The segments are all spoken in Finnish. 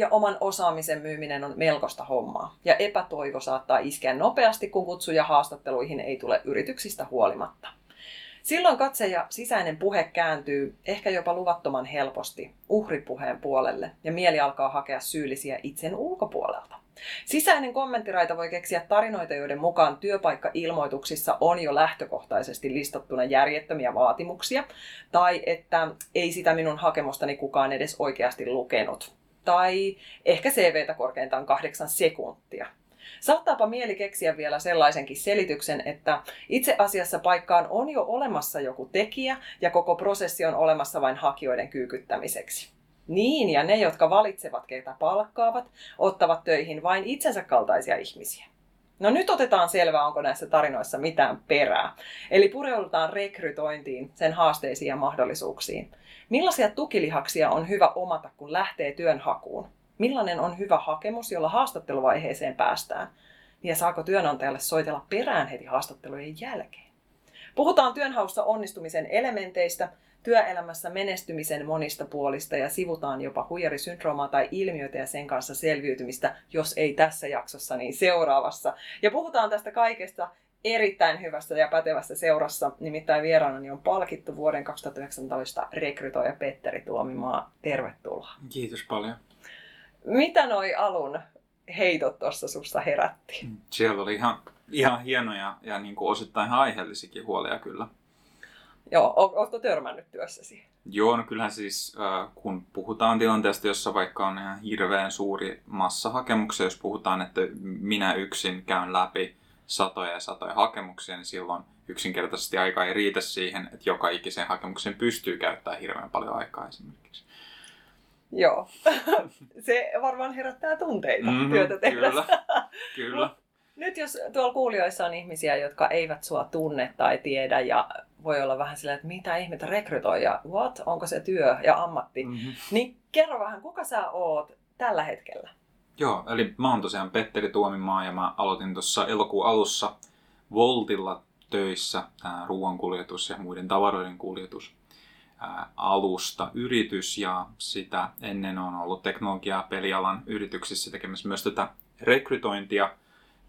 Ja oman osaamisen myyminen on melkoista hommaa, ja epätoivo saattaa iskeä nopeasti, kun kutsuja haastatteluihin ei tule yrityksistä huolimatta. Silloin katse ja sisäinen puhe kääntyy ehkä jopa luvattoman helposti uhripuheen puolelle, ja mieli alkaa hakea syyllisiä itsen ulkopuolelta. Sisäinen kommenttiraita voi keksiä tarinoita, joiden mukaan työpaikka-ilmoituksissa on jo lähtökohtaisesti listattuna järjettömiä vaatimuksia, tai että ei sitä minun hakemustani kukaan edes oikeasti lukenut. Tai ehkä CVtä korkeintaan kahdeksan sekuntia. Saattaapa mieli keksiä vielä sellaisenkin selityksen, että itse asiassa paikkaan on jo olemassa joku tekijä ja koko prosessi on olemassa vain hakijoiden kyykyttämiseksi. Niin, ja ne, jotka valitsevat, keitä palkkaavat, ottavat töihin vain itsensä kaltaisia ihmisiä. No nyt otetaan selvää, onko näissä tarinoissa mitään perää. Eli pureudutaan rekrytointiin, sen haasteisiin ja mahdollisuuksiin. Millaisia tukilihaksia on hyvä omata, kun lähtee työnhakuun? Millainen on hyvä hakemus, jolla haastatteluvaiheeseen päästään? Ja saako työnantajalle soitella perään heti haastattelujen jälkeen? Puhutaan työnhaussa onnistumisen elementeistä, työelämässä menestymisen monista puolista ja sivutaan jopa huijarisyndroomaa tai ilmiöitä ja sen kanssa selviytymistä, jos ei tässä jaksossa, niin seuraavassa. Ja puhutaan tästä kaikesta erittäin hyvästä ja pätevästä seurassa, nimittäin vieraanani on palkittu vuoden 2019 rekrytoija Petteri Tuomimaa. Tervetuloa. Kiitos paljon. Mitä noi alun heitot tuossa susta herätti? Siellä oli ihan, ihan hienoja ja niin kuin osittain ihan aiheellisikin huolia kyllä. Joo, oletko törmännyt työssäsi? Joo, no kyllähän siis kun puhutaan tilanteesta, jossa vaikka on ihan hirveän suuri massa hakemuksia, jos puhutaan, että minä yksin käyn läpi satoja ja satoja hakemuksia, niin silloin yksinkertaisesti aika ei riitä siihen, että joka ikisen hakemuksen pystyy käyttämään hirveän paljon aikaa esimerkiksi. Joo, se varmaan herättää tunteita mm-hmm, työtä tehdessä. Kyllä, kyllä. Nyt jos tuolla kuulijoissa on ihmisiä, jotka eivät sua tunne tai tiedä ja voi olla vähän silleen, että mitä ihmettä rekrytoi ja what, onko se työ ja ammatti, mm-hmm. niin kerro vähän, kuka sä oot tällä hetkellä? Joo, eli mä oon tosiaan Petteri Tuomimaa ja mä aloitin tuossa elokuun alussa Voltilla töissä, tämä ruoankuljetus ja muiden tavaroiden kuljetus alusta yritys ja sitä ennen on ollut teknologia- ja pelialan yrityksissä tekemässä myös tätä rekrytointia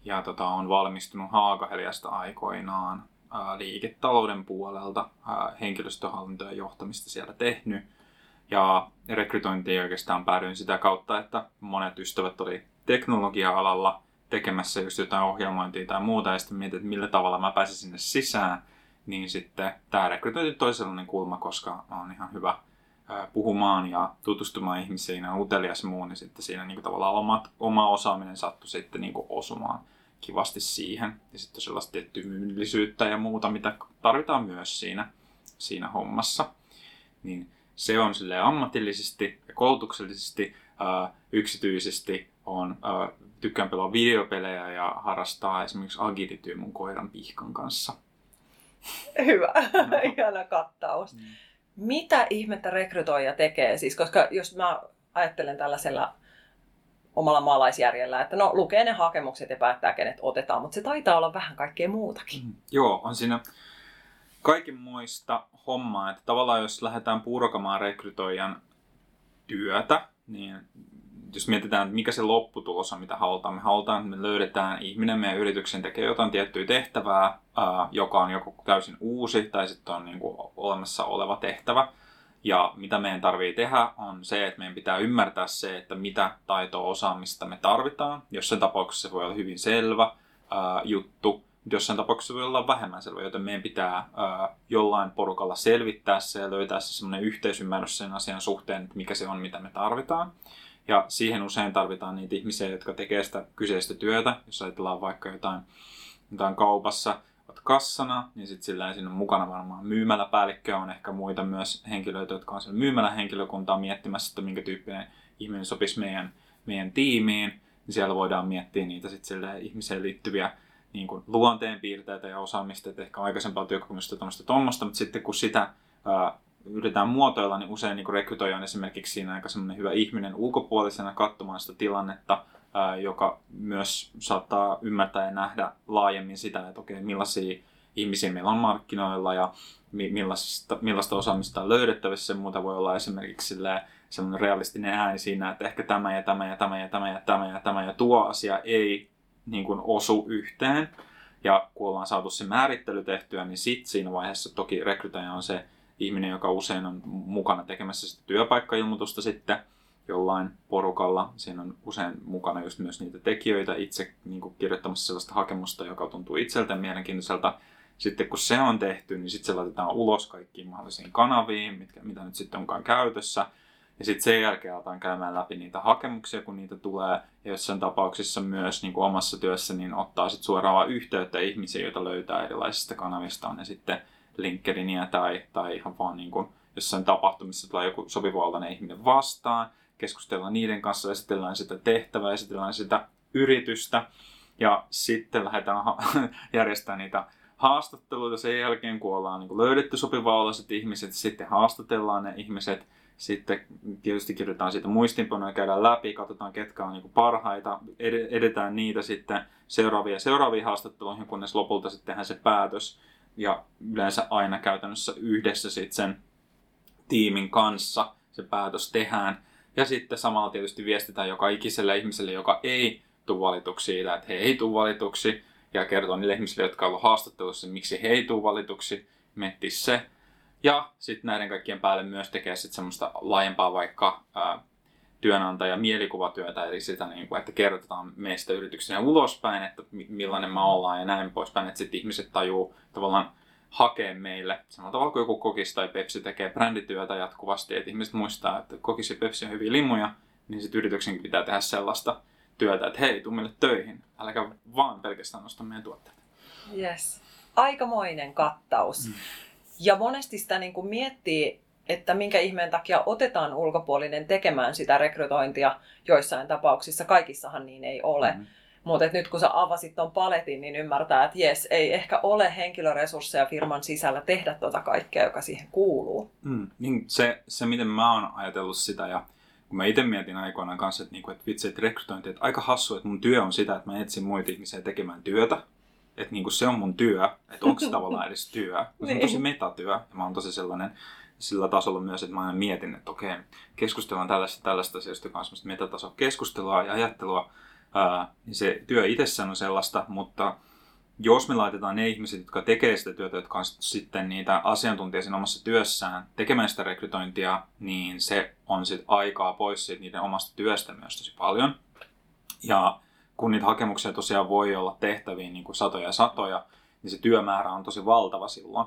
ja tota, on valmistunut Haakaheliasta aikoinaan liiketalouden puolelta, henkilöstöhallintoa ja johtamista siellä tehnyt. Ja rekrytointiin oikeastaan päädyin sitä kautta, että monet ystävät oli teknologia-alalla tekemässä just jotain ohjelmointia tai muuta, ja sitten mietin, että millä tavalla mä pääsin sinne sisään. Niin sitten tämä rekrytointi toisenlainen kulma, koska on ihan hyvä puhumaan ja tutustumaan ihmisiin ja utelias muu, niin sitten siinä niin tavallaan omat, oma osaaminen sattui sitten niin osumaan kivasti siihen. Ja sitten sellaista tiettyä myyllisyyttä ja muuta, mitä tarvitaan myös siinä, siinä hommassa. Niin se on sille ammatillisesti ja koulutuksellisesti, ää, yksityisesti on, ää, tykkään pelaa videopelejä ja harrastaa esimerkiksi agilityö mun koiran pihkan kanssa. Hyvä, no. ihana kattaus. Mm. Mitä ihmettä rekrytoija tekee? Siis, koska jos mä ajattelen tällaisella omalla maalaisjärjellä, että no lukee ne hakemukset ja päättää, kenet otetaan, mutta se taitaa olla vähän kaikkea muutakin. Mm, joo, on siinä kaiken muista hommaa, että tavallaan jos lähdetään purkamaan rekrytoijan työtä, niin jos mietitään, että mikä se lopputulos on, mitä halutaan, me halutaan, että me löydetään ihminen meidän yrityksen tekee jotain tiettyä tehtävää, ää, joka on joko täysin uusi tai sitten on niin kuin olemassa oleva tehtävä. Ja mitä meidän tarvii tehdä on se, että meidän pitää ymmärtää se, että mitä taitoa osaamista me tarvitaan. Jossain tapauksessa se voi olla hyvin selvä ää, juttu, jossain tapauksessa voi olla vähemmän selvä, joten meidän pitää ää, jollain porukalla selvittää se ja löytää se semmoinen yhteisymmärrys sen asian suhteen, että mikä se on, mitä me tarvitaan. Ja siihen usein tarvitaan niitä ihmisiä, jotka tekee sitä kyseistä työtä. Jos ajatellaan vaikka jotain, jotain kaupassa, kassana, niin sitten sillä siinä on mukana varmaan myymäläpäällikkö, on ehkä muita myös henkilöitä, jotka on siellä myymälähenkilökuntaa miettimässä, että minkä tyyppinen ihminen sopisi meidän, meidän tiimiin. Niin siellä voidaan miettiä niitä sitten ihmiseen liittyviä niin kuin luonteenpiirteitä ja osaamista, että ehkä aikaisempaa työkokemusta tuommoista tuommoista, mutta sitten kun sitä ää, yritetään muotoilla, niin usein niin rekrytoija on esimerkiksi siinä aika semmoinen hyvä ihminen ulkopuolisena katsomaan sitä tilannetta, joka myös saattaa ymmärtää ja nähdä laajemmin sitä, että okei, millaisia ihmisiä meillä on markkinoilla ja millaista, millaista osaamista on löydettävissä. Muuta voi olla esimerkiksi semmoinen realistinen ääni siinä, että ehkä tämä ja tämä ja tämä ja tämä ja tämä ja tämä ja tuo asia ei niin kuin osu yhteen. Ja kun ollaan saatu se määrittely tehtyä, niin sitten siinä vaiheessa toki rekrytäjä on se ihminen, joka usein on mukana tekemässä sitä työpaikkailmoitusta sitten jollain porukalla. Siinä on usein mukana just myös niitä tekijöitä itse niin kuin kirjoittamassa sellaista hakemusta, joka tuntuu itseltä mielenkiintoiselta. Sitten kun se on tehty, niin sitten se laitetaan ulos kaikkiin mahdollisiin kanaviin, mitkä, mitä nyt sitten onkaan käytössä. Ja sitten sen jälkeen aletaan käymään läpi niitä hakemuksia, kun niitä tulee. Ja jossain tapauksissa myös niin kuin omassa työssä niin ottaa sitten suoraan yhteyttä ihmisiä, joita löytää erilaisista kanavista. On ne sitten LinkedInia tai, tai ihan vaan niin kuin jossain tapahtumissa tulee joku sopivuoltainen ihminen vastaan. Keskustellaan niiden kanssa, esitellään sitä tehtävää, esitellään sitä yritystä. Ja sitten lähdetään järjestämään niitä haastatteluita sen jälkeen, kun ollaan niin löydetty sopiva ihmiset, sitten haastatellaan ne ihmiset – sitten tietysti kirjoitetaan siitä muistinpanoja, käydään läpi, katsotaan ketkä on niin parhaita, edetään niitä sitten seuraavia seuraaviin haastatteluihin, kunnes lopulta sitten tehdään se päätös. Ja yleensä aina käytännössä yhdessä sitten sen tiimin kanssa se päätös tehdään. Ja sitten samalla tietysti viestitään joka ikiselle ihmiselle, joka ei tule valituksi siitä, että he ei tule valituksi. Ja kertoo niille ihmisille, jotka ovat haastattelussa, miksi he ei tule valituksi. Miettiä se. Ja sitten näiden kaikkien päälle myös tekee sitten semmoista laajempaa vaikka ää, työnantaja mielikuvatyötä, eli sitä, niin kuin, että kerrotaan meistä yrityksenä ulospäin, että millainen me ollaan ja näin poispäin, että sitten ihmiset tajuu tavallaan hakea meille. Samalla tavalla kuin joku Kokis tai Pepsi tekee brändityötä jatkuvasti, että ihmiset muistaa, että Kokis ja Pepsi on hyviä limuja, niin sitten yrityksenkin pitää tehdä sellaista työtä, että hei, tuu meille töihin, äläkä vaan pelkästään nosta meidän tuotteita. Yes. Aikamoinen kattaus. Mm. Ja monesti sitä niin kuin miettii, että minkä ihmeen takia otetaan ulkopuolinen tekemään sitä rekrytointia joissain tapauksissa. Kaikissahan niin ei ole. Mm-hmm. Mutta nyt kun sä avasit ton paletin, niin ymmärtää, että jes, ei ehkä ole henkilöresursseja firman sisällä tehdä tota kaikkea, joka siihen kuuluu. Mm, niin se, se, miten mä oon ajatellut sitä ja kun mä itse mietin aikoinaan kanssa, että, niinku, että vitsi, että rekrytointi, että aika hassu, että mun työ on sitä, että mä etsin muita ihmisiä tekemään työtä että niinku se on mun työ, että onko se tavallaan edes työ. Se on niin. tosi metatyö ja mä oon tosi sellainen sillä tasolla myös, että mä aina mietin, että okei, keskustellaan tällaista, tällaista asioista, semmoista metatasoa keskustelua ja ajattelua, ää, niin se työ itsessään on sellaista, mutta jos me laitetaan ne ihmiset, jotka tekee sitä työtä, jotka on sitten niitä asiantuntijoita siinä omassa työssään tekemään sitä rekrytointia, niin se on sitten aikaa pois siitä niiden omasta työstä myös tosi paljon. Ja kun niitä hakemuksia tosiaan voi olla tehtäviin niin kuin satoja ja satoja, niin se työmäärä on tosi valtava silloin.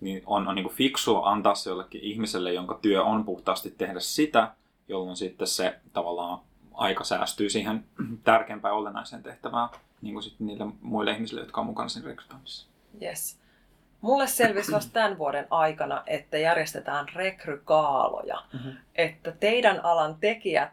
Niin on, on niin kuin fiksua antaa se jollekin ihmiselle, jonka työ on puhtaasti tehdä sitä, jolloin sitten se tavallaan aika säästyy siihen tärkeämpään olennaiseen tehtävään niin kuin sitten niille muille ihmisille, jotka on mukana siinä rekrytoinnissa. Yes. Mulle selvisi vasta tämän vuoden aikana, että järjestetään rekrykaaloja. Mm-hmm. Että teidän alan tekijät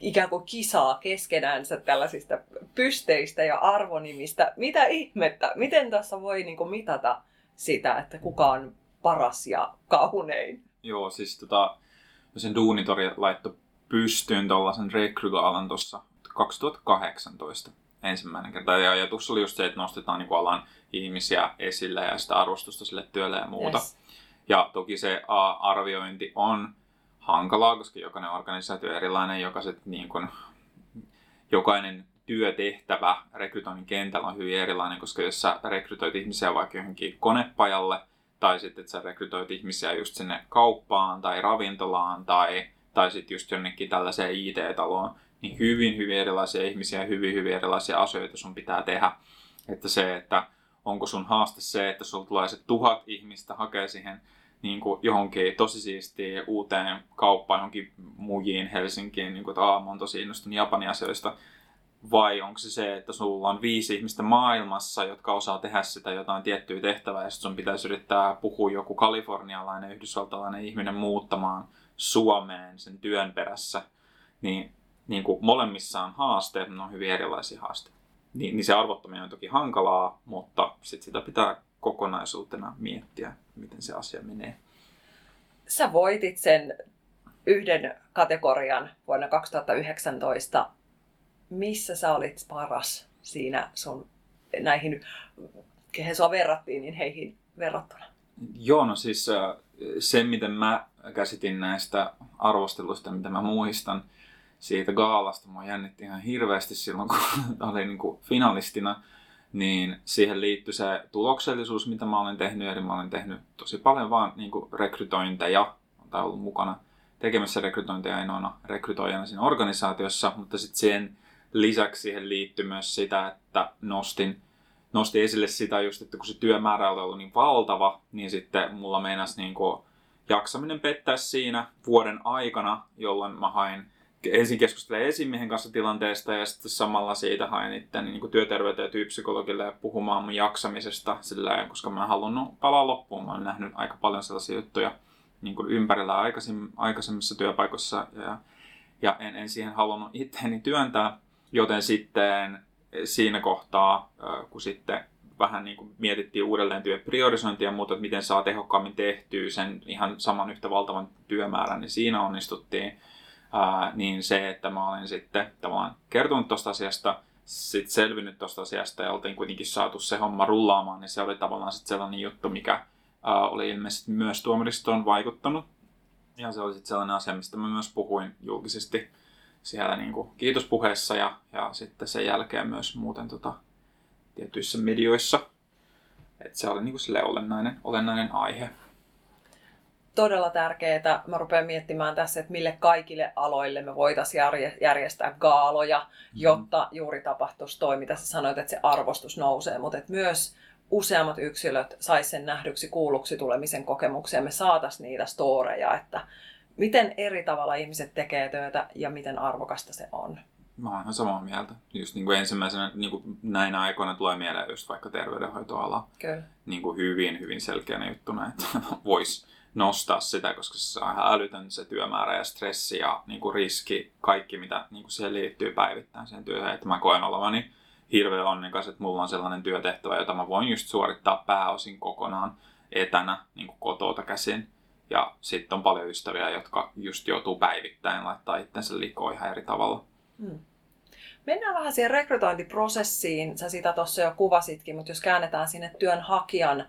ikään kuin kisaa keskenänsä tällaisista pysteistä ja arvonimistä. Mitä ihmettä? Miten tässä voi niin kuin mitata sitä, että kuka on paras ja kaunein? Joo, siis tota, sen Duunitori laittoi pystyyn tuollaisen rekrygaalan tuossa 2018 ensimmäinen kerta. Ja ajatus oli just se, että nostetaan niin alan ihmisiä esille ja sitä arvostusta sille työlle ja muuta. Yes. Ja toki se arviointi on hankalaa, koska jokainen organisaatio on erilainen, jokaiset, niin kuin, jokainen työtehtävä rekrytoinnin kentällä on hyvin erilainen, koska jos sä rekrytoit ihmisiä vaikka johonkin konepajalle, tai sitten että sä rekrytoit ihmisiä just sinne kauppaan tai ravintolaan tai, tai sitten just jonnekin tällaiseen IT-taloon, niin hyvin, hyvin erilaisia ihmisiä ja hyvin, hyvin erilaisia asioita sun pitää tehdä. Että se, että onko sun haaste se, että sulla tulee se tuhat ihmistä hakee siihen niin kuin johonkin tosi siistiin uuteen kauppaan, johonkin mujiin Helsinkiin, niin kuin, että mä oon tosi innostunut Japanin asioista. vai onko se se, että sulla on viisi ihmistä maailmassa, jotka osaa tehdä sitä jotain tiettyä tehtävää, ja sun pitäisi yrittää puhua joku kalifornialainen, yhdysvaltalainen ihminen muuttamaan Suomeen sen työn perässä, niin, niin kuin molemmissa on haasteet, ne on hyvin erilaisia haasteita. Niin, niin se arvottaminen on toki hankalaa, mutta sit sitä pitää kokonaisuutena miettiä, miten se asia menee. Sä voitit sen yhden kategorian vuonna 2019 missä sä olit paras siinä sun näihin, kehen sua verrattiin, niin heihin verrattuna? Joo, no siis se, miten mä käsitin näistä arvosteluista, mitä mä muistan siitä gaalasta, mua jännitti ihan hirveästi silloin, kun olin niin kuin finalistina, niin siihen liittyi se tuloksellisuus, mitä mä olen tehnyt, eli mä olen tehnyt tosi paljon vaan niin kuin rekrytointeja, tai ollut mukana tekemässä rekrytointeja ainoana rekrytoijana siinä organisaatiossa, mutta sitten siihen lisäksi siihen liittyy myös sitä, että nostin, nostin esille sitä just, että kun se työmäärä oli ollut niin valtava, niin sitten mulla meinasi niin kuin jaksaminen pettää siinä vuoden aikana, jolloin mä hain ensin keskustelen esimiehen kanssa tilanteesta ja sitten samalla siitä hain itse niin työterveyteen ja tyypsykologille ja puhumaan mun jaksamisesta sillä koska mä en halunnut palaa loppuun. Mä oon nähnyt aika paljon sellaisia juttuja niin kuin ympärillä aikaisemmissa työpaikoissa ja, ja en, en siihen halunnut itseäni työntää. Joten sitten siinä kohtaa, kun sitten vähän niin kuin mietittiin uudelleen työn priorisointia ja muuta, että miten saa tehokkaammin tehtyä sen ihan saman yhtä valtavan työmäärän, niin siinä onnistuttiin. Ää, niin se, että mä olin sitten tavallaan kertonut tuosta asiasta, sitten selvinnyt tuosta asiasta ja oltiin kuitenkin saatu se homma rullaamaan, niin se oli tavallaan sitten sellainen juttu, mikä ää, oli ilmeisesti myös tuomaristoon vaikuttanut. Ja se oli sitten sellainen asia, mistä mä myös puhuin julkisesti siellä niin kuin kiitospuheessa ja, ja sitten sen jälkeen myös muuten tota, tietyissä medioissa. Et se oli niin kuin sille olennainen, olennainen aihe. Todella tärkeää. Mä rupean miettimään tässä, että mille kaikille aloille me voitaisiin järjestää gaaloja, mm-hmm. jotta juuri tapahtuisi toi, mitä sä sanoit, että se arvostus nousee, mutta että myös useammat yksilöt sais sen nähdyksi, kuulluksi tulemisen kokemuksia, me saataisiin niitä storeja, että miten eri tavalla ihmiset tekee työtä ja miten arvokasta se on. Mä oon ihan samaa mieltä. Just niin kuin ensimmäisenä niin kuin näinä aikoina tulee mieleen just vaikka terveydenhoitoala. Kyllä. Niin kuin hyvin, hyvin selkeänä juttuna, että voisi nostaa sitä, koska se on ihan älytön se työmäärä ja stressi ja niin kuin riski, kaikki mitä niin kuin siihen liittyy päivittäin siihen työhön. Että mä koen olevani hirveän onnekas, että mulla on sellainen työtehtävä, jota mä voin just suorittaa pääosin kokonaan etänä niin kuin kotota käsin. Ja sitten on paljon ystäviä, jotka just joutuu päivittäin laittaa itsensä likoon ihan eri tavalla. Hmm. Mennään vähän siihen rekrytointiprosessiin. Sä sitä tuossa jo kuvasitkin, mutta jos käännetään sinne työnhakijan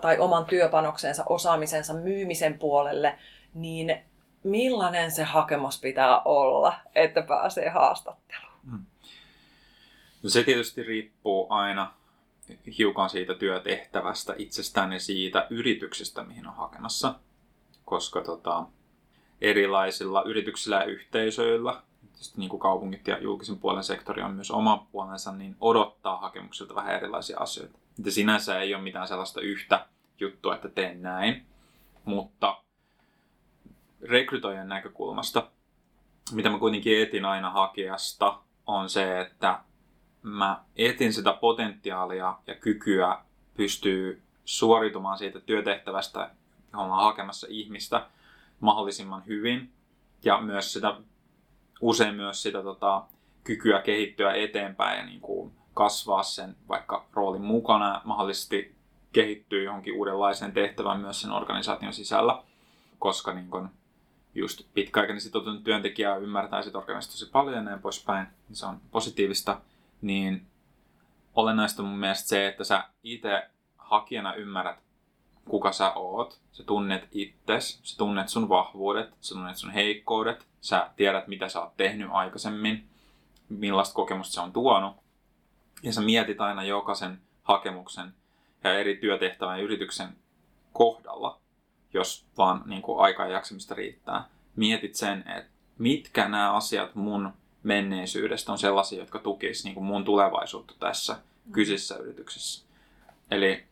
tai oman työpanoksensa, osaamisensa myymisen puolelle, niin millainen se hakemus pitää olla, että pääsee haastatteluun? Hmm. No se tietysti riippuu aina hiukan siitä työtehtävästä itsestään ja siitä yrityksestä, mihin on hakemassa koska tota, erilaisilla yrityksillä ja yhteisöillä, niin kuin kaupungit ja julkisen puolen sektori on myös oma puolensa, niin odottaa hakemuksilta vähän erilaisia asioita. Että sinänsä ei ole mitään sellaista yhtä juttua, että teen näin, mutta rekrytoijan näkökulmasta, mitä mä kuitenkin etin aina hakijasta, on se, että mä etin sitä potentiaalia ja kykyä pystyy suoritumaan siitä työtehtävästä ollaan hakemassa ihmistä mahdollisimman hyvin ja myös sitä, usein myös sitä tota, kykyä kehittyä eteenpäin ja niin kuin kasvaa sen vaikka roolin mukana mahdollisesti kehittyy johonkin uudenlaiseen tehtävään myös sen organisaation sisällä, koska niin kuin just pitkäaikainen sitoutunut työntekijä ymmärtää sitä organisaatiossa paljon ja näin poispäin, niin se on positiivista, niin olennaista mun mielestä se, että sä itse hakijana ymmärrät kuka sä oot, sä tunnet itses, sä tunnet sun vahvuudet, sä tunnet sun heikkoudet, sä tiedät mitä sä oot tehnyt aikaisemmin, millaista kokemusta se on tuonut. Ja sä mietit aina jokaisen hakemuksen ja eri työtehtävän ja yrityksen kohdalla, jos vaan niin kuin aikaa ja jaksamista riittää. Mietit sen, että mitkä nämä asiat mun menneisyydestä on sellaisia, jotka tukis niin mun tulevaisuutta tässä kyseisessä yrityksessä. Eli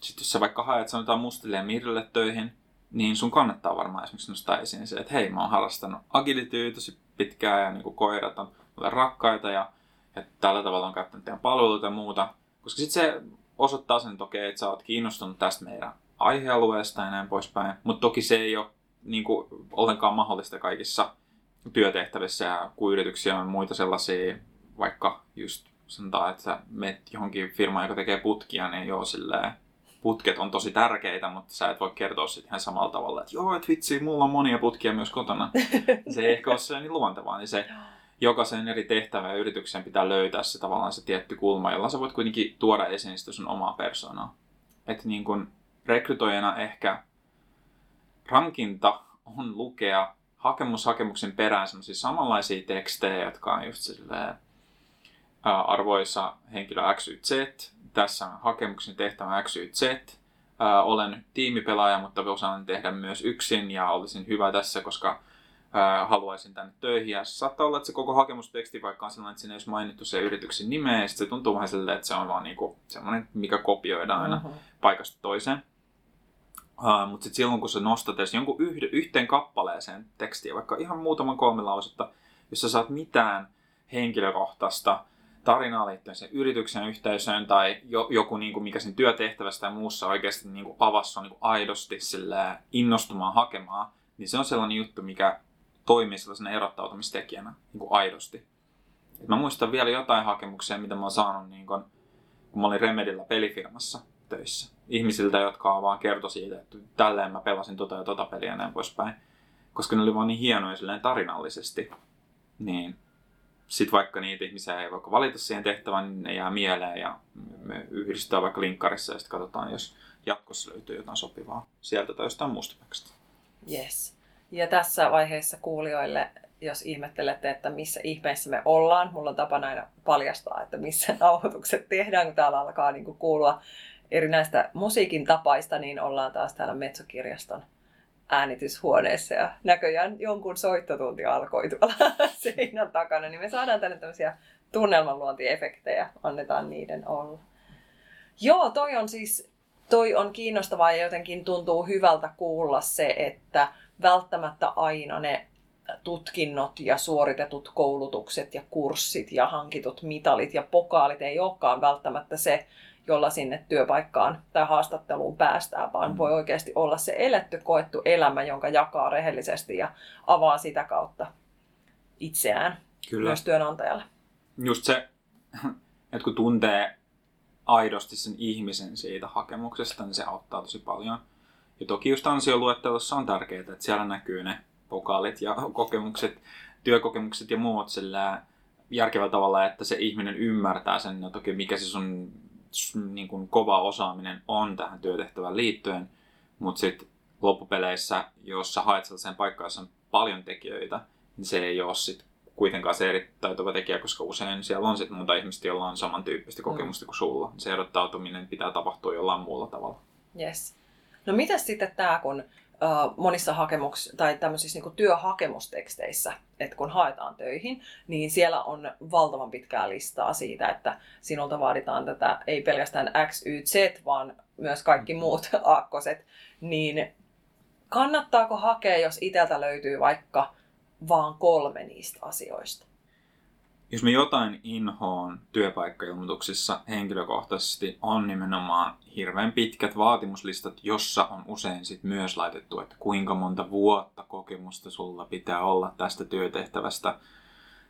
sitten jos sä vaikka haet sanotaan Mustille ja Mirille töihin, niin sun kannattaa varmaan esimerkiksi nostaa esiin se, että hei, mä oon harrastanut agilityä tosi pitkään ja niin koirat on mulle rakkaita ja että tällä tavalla on käyttänyt teidän palveluita ja muuta. Koska sitten se osoittaa sen, että okei, että sä oot kiinnostunut tästä meidän aihealueesta ja näin poispäin. Mutta toki se ei ole niin kuin, ollenkaan mahdollista kaikissa työtehtävissä ja kun yrityksiä on muita sellaisia, vaikka just sanotaan, että sä menet johonkin firmaan, joka tekee putkia, niin joo, silleen, putket on tosi tärkeitä, mutta sä et voi kertoa sitten ihan samalla tavalla, että joo, että vitsi, mulla on monia putkia myös kotona. se ei ehkä ole se niin luontevaa, niin se jokaisen eri tehtävän ja yrityksen pitää löytää se tavallaan se tietty kulma, jolla sä voit kuitenkin tuoda esiin sitä sun omaa persoonaa. Että niin kuin rekrytoijana ehkä rankinta on lukea hakemushakemuksen perään sellaisia samanlaisia tekstejä, jotka on just silleen, arvoisa henkilö X, Y, Z, tässä on hakemuksen tehtävä X, Y, Z, olen tiimipelaaja, mutta osaan tehdä myös yksin ja olisin hyvä tässä, koska haluaisin tänne töihin. Ja saattaa olla, että se koko hakemusteksti vaikka on sellainen, että siinä ei olisi mainittu se yrityksen nimeä, ja se tuntuu vähän silleen, että se on vaan niinku sellainen, mikä kopioidaan aina mm-hmm. paikasta toiseen. Uh, mutta sitten silloin, kun sä nostat edes jonkun yhden, yhteen kappaleeseen tekstiä, vaikka ihan muutaman kolme lausetta, jos sä saat mitään henkilökohtaista tarinaa liittyen sen yrityksen yhteisöön tai jo, joku, niin kuin, mikä sen työtehtävästä ja muussa oikeasti niin kuin avassa on niin kuin aidosti innostumaan hakemaan, niin se on sellainen juttu, mikä toimii sellaisena erottautumistekijänä niin kuin aidosti. Et mä muistan vielä jotain hakemuksia, mitä mä oon saanut, niin kun, kun mä olin Remedillä pelifirmassa töissä. Ihmisiltä, jotka vaan kertoi siitä, että tälleen mä pelasin tota ja tota peliä ja näin poispäin. Koska ne oli vaan niin hienoja silleen tarinallisesti. Niin sitten vaikka niitä ihmisiä ei vaikka valita siihen tehtävään, niin ne jää mieleen ja me yhdistetään vaikka linkkarissa ja sitten katsotaan, jos jatkossa löytyy jotain sopivaa sieltä tai jostain muusta paikasta. Yes. Ja tässä vaiheessa kuulijoille, jos ihmettelette, että missä ihmeessä me ollaan, mulla on tapana aina paljastaa, että missä nauhoitukset tehdään, kun täällä alkaa niin kuulua erinäistä musiikin tapaista, niin ollaan taas täällä Metsokirjaston äänityshuoneessa ja näköjään jonkun soittotunti alkoi tuolla seinän takana, niin me saadaan tänne tämmöisiä tunnelmanluontiefektejä, annetaan niiden olla. Joo, toi on siis toi on kiinnostavaa ja jotenkin tuntuu hyvältä kuulla se, että välttämättä aina ne tutkinnot ja suoritetut koulutukset ja kurssit ja hankitut mitalit ja pokaalit ei olekaan välttämättä se, jolla sinne työpaikkaan tai haastatteluun päästään, vaan voi oikeasti olla se eletty, koettu elämä, jonka jakaa rehellisesti ja avaa sitä kautta itseään Kyllä. myös työnantajalle. Just se, että kun tuntee aidosti sen ihmisen siitä hakemuksesta, niin se auttaa tosi paljon. Ja toki just ansioluettelossa on tärkeää, että siellä näkyy ne pokaalit ja kokemukset, työkokemukset ja muut sillä järkevällä tavalla, että se ihminen ymmärtää sen, no toki mikä se sun niin kuin kova osaaminen on tähän työtehtävään liittyen, mutta sitten loppupeleissä, jos sä haet sellaiseen paikkaan, jossa on paljon tekijöitä, niin se ei ole sit kuitenkaan se eri taitova tekijä, koska usein siellä on sitten muuta ihmistä, jolla on samantyyppistä kokemusta mm. kuin sulla. Se erottautuminen pitää tapahtua jollain muulla tavalla. Yes. No mitä sitten tämä, kun monissa hakemuks- tai tämmöisissä niin työhakemusteksteissä, että kun haetaan töihin, niin siellä on valtavan pitkää listaa siitä, että sinulta vaaditaan tätä ei pelkästään X, Y, Z, vaan myös kaikki muut aakkoset, niin kannattaako hakea, jos itseltä löytyy vaikka vaan kolme niistä asioista? Jos me jotain inhoon työpaikkailmoituksissa henkilökohtaisesti on nimenomaan hirveän pitkät vaatimuslistat, jossa on usein sit myös laitettu, että kuinka monta vuotta kokemusta sulla pitää olla tästä työtehtävästä.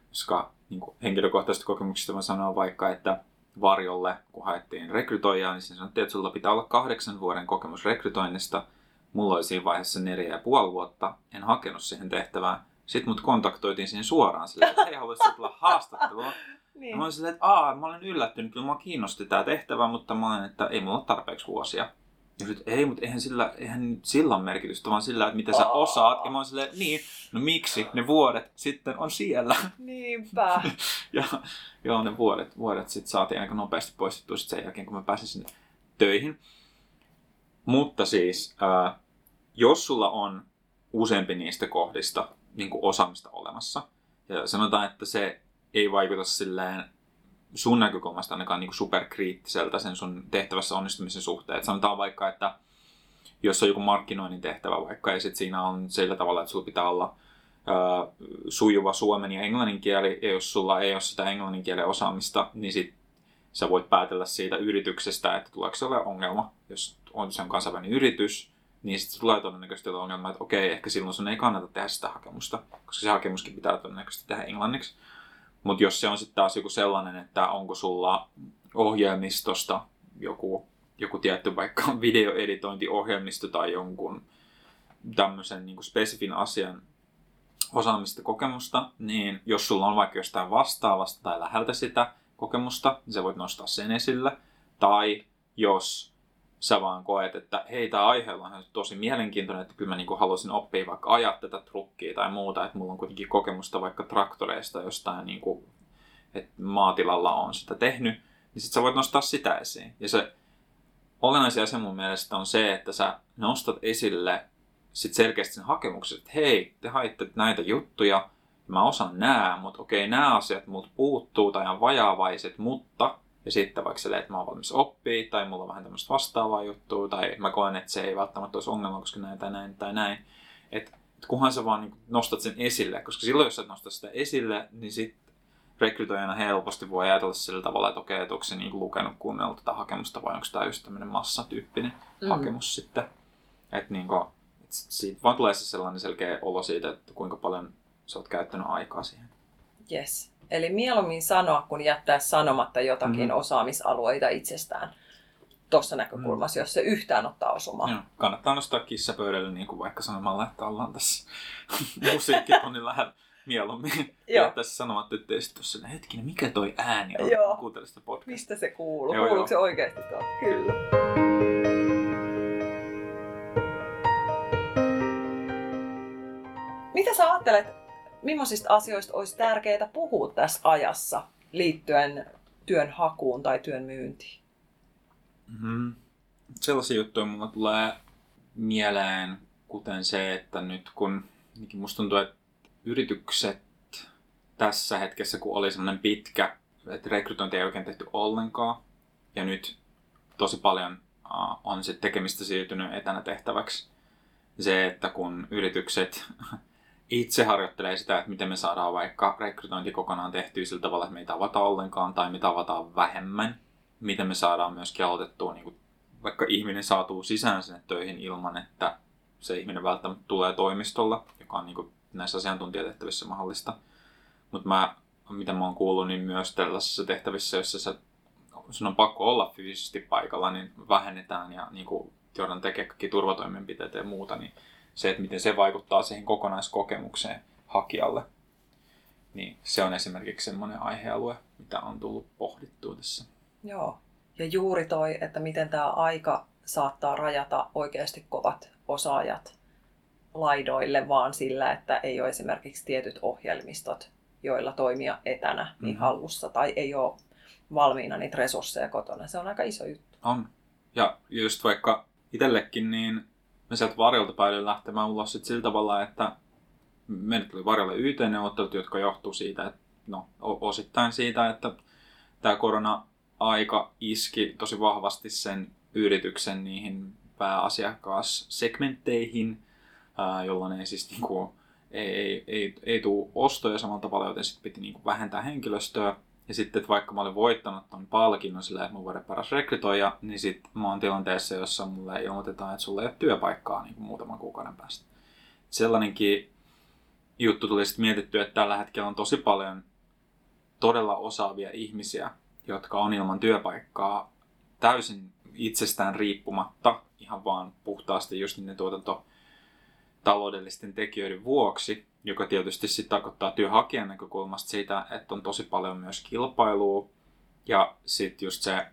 Koska niin henkilökohtaisesta kokemuksista mä sanon vaikka, että varjolle, kun haettiin rekrytoijaa, niin sanottiin, että sulla pitää olla kahdeksan vuoden kokemus rekrytoinnista. Mulla oli siinä vaiheessa neljä ja puoli vuotta, en hakenut siihen tehtävään sitten mut kontaktoitiin siihen suoraan silleen, että hei, haluaisitko tulla haastattelua? niin. mä olin silleen, että Aa, mä olen yllättynyt, kyllä mua kiinnosti tämä tehtävä, mutta mä olen, että ei mulla ole tarpeeksi vuosia. Ja sitten, ei, mutta eihän sillä, eihän sillä ole merkitystä, vaan sillä, että mitä sä osaat. Ja mä oon silleen, niin, no miksi ne vuodet sitten on siellä? Niinpä. ja joo, ne vuodet, vuodet sitten saatiin aika nopeasti poistettua sit sen jälkeen, kun mä pääsin sinne töihin. Mutta siis, äh, jos sulla on useampi niistä kohdista niin kuin osaamista olemassa. Ja sanotaan, että se ei vaikuta silleen sun näkökulmasta ainakaan niin superkriittiseltä sen sun tehtävässä onnistumisen suhteen. Et sanotaan vaikka, että jos on joku markkinoinnin tehtävä vaikka, ja sit siinä on sillä tavalla, että sulla pitää olla ö, sujuva suomen ja englannin kieli, ja jos sulla ei ole sitä englannin kielen osaamista, niin sit sä voit päätellä siitä yrityksestä, että tuleeko se ole ongelma. Jos on se on kansainvälinen yritys, niin sitten tulee todennäköisesti ongelma, että okei, ehkä silloin sun ei kannata tehdä sitä hakemusta, koska se hakemuskin pitää todennäköisesti tehdä englanniksi. Mutta jos se on sitten taas joku sellainen, että onko sulla ohjelmistosta joku, joku tietty vaikka videoeditointiohjelmisto tai jonkun tämmöisen niin spesifin asian osaamista kokemusta, niin jos sulla on vaikka jostain vastaavasta tai läheltä sitä kokemusta, niin sä voit nostaa sen esille. Tai jos sä vaan koet, että hei, tämä aihe on tosi mielenkiintoinen, että kyllä mä niinku haluaisin oppia vaikka ajaa tätä trukkia tai muuta, että mulla on kuitenkin kokemusta vaikka traktoreista jostain, niinku, että maatilalla on sitä tehnyt, niin sit sä voit nostaa sitä esiin. Ja se olennaisia asia mun mielestä on se, että sä nostat esille sit selkeästi sen hakemuksen, että hei, te haitte näitä juttuja, mä osaan nää, mutta okei, nämä asiat mut puuttuu tai on vajaavaiset, mutta ja sitten vaikka silleen, että mä oon valmis oppia, tai mulla on vähän tämmöistä vastaavaa juttua, tai mä koen, että se ei välttämättä olisi ongelma, koska näin tai näin tai näin. Että et kunhan sä vaan niin nostat sen esille, koska silloin jos sä nostat sitä esille, niin sitten rekrytoijana helposti voi ajatella sillä tavalla, että okei, että onko se niin lukenut kuunnella tätä hakemusta vai onko tämä just tämmöinen massatyyppinen mm. hakemus sitten. Että niin kuin, et siitä vaan tulee se sellainen selkeä olo siitä, että kuinka paljon sä oot käyttänyt aikaa siihen. Yes. Eli mieluummin sanoa, kun jättää sanomatta jotakin mm. osaamisalueita itsestään tuossa näkökulmassa, mm. jos se yhtään ottaa osumaan. Joo. Kannattaa nostaa kissa pöydälle, niin kuin vaikka sanomalla, että ollaan tässä musiikkitonnin lähellä mieluummin. Joo. tässä sanomatta, että teistä tuossa hetkinen, mikä toi ääni on, Joo. kuuntelee sitä podcastia. Mistä se kuuluu? Joo, Kuuluuko jo. se oikeasti tuo? Kyllä. Mitä sä ajattelet millaisista asioista olisi tärkeää puhua tässä ajassa liittyen työn hakuun tai työn myyntiin? Mm-hmm. Sellaisia juttuja mulla tulee mieleen, kuten se, että nyt kun musta tuntuu, että yritykset tässä hetkessä, kun oli semmoinen pitkä, että rekrytointi ei oikein tehty ollenkaan, ja nyt tosi paljon uh, on sitten tekemistä siirtynyt etänä tehtäväksi. Se, että kun yritykset itse harjoittelee sitä, että miten me saadaan vaikka rekrytointi kokonaan tehtyä sillä tavalla, että me ei tavata ollenkaan tai me tavataan vähemmän. Miten me saadaan myöskin aloitettua, niin vaikka ihminen saatuu sisään sinne töihin ilman, että se ihminen välttämättä tulee toimistolla, joka on niin kuin, näissä asiantuntijatehtävissä mahdollista. Mutta mä, mitä mä oon kuullut, niin myös tällaisissa tehtävissä, joissa sä, sun on pakko olla fyysisesti paikalla, niin vähennetään ja niin kuin, joudutaan tekemään kaikki turvatoimenpiteitä ja muuta, niin se, että miten se vaikuttaa siihen kokonaiskokemukseen hakijalle, niin se on esimerkiksi semmoinen aihealue, mitä on tullut pohdittua tässä. Joo. Ja juuri toi, että miten tämä aika saattaa rajata oikeasti kovat osaajat laidoille vaan sillä, että ei ole esimerkiksi tietyt ohjelmistot, joilla toimia etänä niin mm-hmm. hallussa tai ei ole valmiina niitä resursseja kotona. Se on aika iso juttu. On. Ja just vaikka itsellekin, niin me sieltä varjolta päädyin lähtemään ulos sit sillä tavalla, että meille tuli varjolle YT-neuvottelut, jotka johtuu siitä, että no, osittain siitä, että tämä korona-aika iski tosi vahvasti sen yrityksen niihin pääasiakassegmentteihin, jolloin ei siis niinku, ei, ei, ei, ei tule ostoja samalla tavalla, joten sitten piti niinku vähentää henkilöstöä. Ja sitten, että vaikka mä olin voittanut ton palkinnon silleen, että mun vuoden paras rekrytoija, niin sitten mä oon tilanteessa, jossa mulle ilmoitetaan, että sulla ei ole työpaikkaa niin muutaman kuukauden päästä. Sellainenkin juttu tuli sitten mietittyä, että tällä hetkellä on tosi paljon todella osaavia ihmisiä, jotka on ilman työpaikkaa täysin itsestään riippumatta, ihan vaan puhtaasti just ne tuotanto taloudellisten tekijöiden vuoksi, joka tietysti sitten tarkoittaa työnhakijan näkökulmasta siitä, että on tosi paljon myös kilpailua. Ja sitten just se,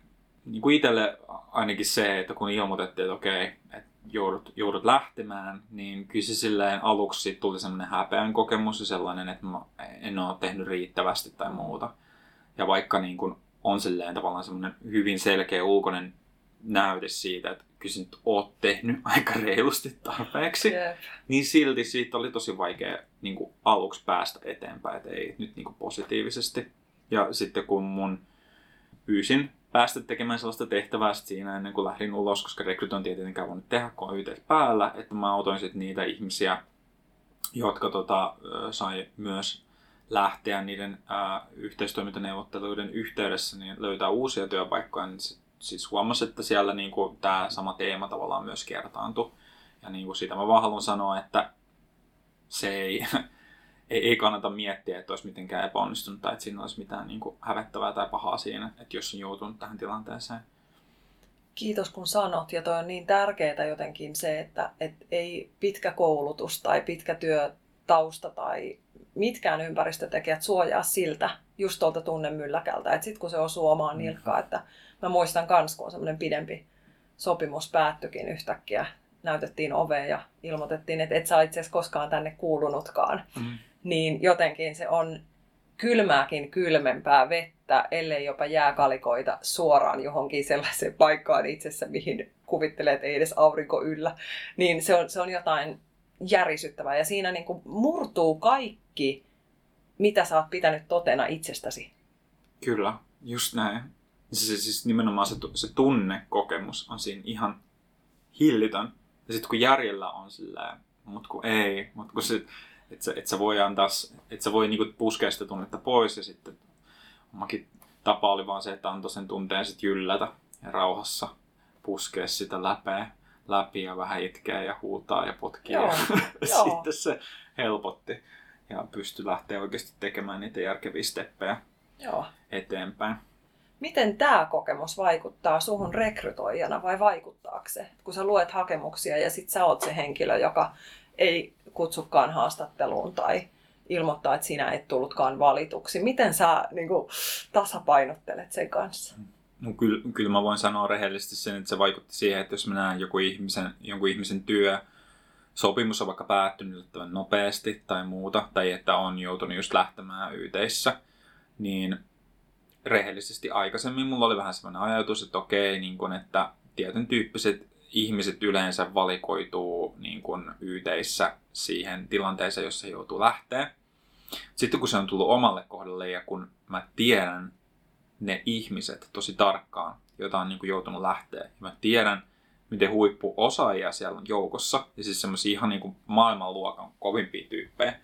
niin kuin itselle ainakin se, että kun ilmoitettiin, että okei, että joudut, joudut lähtemään, niin kyllä se silleen aluksi tuli semmoinen häpeän kokemus ja sellainen, että mä en ole tehnyt riittävästi tai muuta. Ja vaikka niin kuin on silleen tavallaan semmoinen hyvin selkeä ulkoinen näyte siitä, että kyllä nyt oot tehnyt aika reilusti tarpeeksi, yep. niin silti siitä oli tosi vaikea niin kuin aluksi päästä eteenpäin, että ei nyt niin kuin positiivisesti. Ja sitten kun mun pyysin päästä tekemään sellaista tehtävää siinä ennen kuin lähdin ulos, koska rekrytointi ei tietenkään voinut tehdä, kun on YT päällä, että mä otoin sitten niitä ihmisiä, jotka tota, sai myös lähteä niiden ää, yhteistoimintaneuvotteluiden yhteydessä niin löytää uusia työpaikkoja, niin siis huomasi, että siellä niin kuin, tämä sama teema tavallaan myös kertaantui. Ja niin kuin siitä mä vaan haluan sanoa, että se ei, ei, ei kannata miettiä, että olisi mitenkään epäonnistunut tai että siinä olisi mitään niin kuin, hävettävää tai pahaa siinä, että jos on joutunut tähän tilanteeseen. Kiitos kun sanot, ja toi on niin tärkeää jotenkin se, että et ei pitkä koulutus tai pitkä työtausta tai mitkään ympäristötekijät suojaa siltä, just tuolta tunnemylläkältä. Että sitten kun se osuu omaan mm. nilkkaan, että mä muistan kans, kun semmoinen pidempi sopimus päättyikin yhtäkkiä, näytettiin oveen ja ilmoitettiin, että et sä itse asiassa koskaan tänne kuulunutkaan. Mm. Niin jotenkin se on kylmääkin kylmempää vettä, ellei jopa jääkalikoita suoraan johonkin sellaiseen paikkaan itsessä, mihin kuvittelee, että ei edes aurinko yllä. Niin se on, se on jotain järisyttävää. Ja siinä niin kuin murtuu kaikki, mitä sä oot pitänyt totena itsestäsi. Kyllä, just näin. Siis, siis nimenomaan se, se tunnekokemus on siinä ihan hillitön. Ja sitten kun järjellä on silleen, mut kun ei, mut kun sit, et sä, et sä voi antaa, et sä voi niinku puskea sitä tunnetta pois ja sitten omakin tapa oli vaan se, että antoi sen tunteen sitten jyllätä ja rauhassa puskea sitä läpeä, läpi ja vähän itkeä ja huutaa ja potkia. Joo, ja sitten se helpotti ja pystyi lähteä oikeasti tekemään niitä järkeviä steppejä Joo. eteenpäin. Miten tämä kokemus vaikuttaa suhun rekrytoijana vai vaikuttaako se? Kun sä luet hakemuksia ja sit sä oot se henkilö, joka ei kutsukaan haastatteluun tai ilmoittaa, että sinä et tullutkaan valituksi. Miten sä niin kuin, tasapainottelet sen kanssa? No, kyllä, kyllä mä voin sanoa rehellisesti sen, että se vaikutti siihen, että jos mä näen joku ihmisen, jonkun ihmisen työ, sopimus on vaikka päättynyt nopeasti tai muuta, tai että on joutunut just lähtemään yhteissä, niin rehellisesti aikaisemmin mulla oli vähän sellainen ajatus, että okei, niin kun, että tietyn tyyppiset ihmiset yleensä valikoituu niin kun yhteissä siihen tilanteeseen, jossa he joutuu lähteä. Sitten kun se on tullut omalle kohdalle ja kun mä tiedän ne ihmiset tosi tarkkaan, joita on niin kuin joutunut lähteä, ja mä tiedän, miten huippuosaajia siellä on joukossa, ja siis semmoisia ihan niin kuin maailmanluokan kovimpia tyyppejä.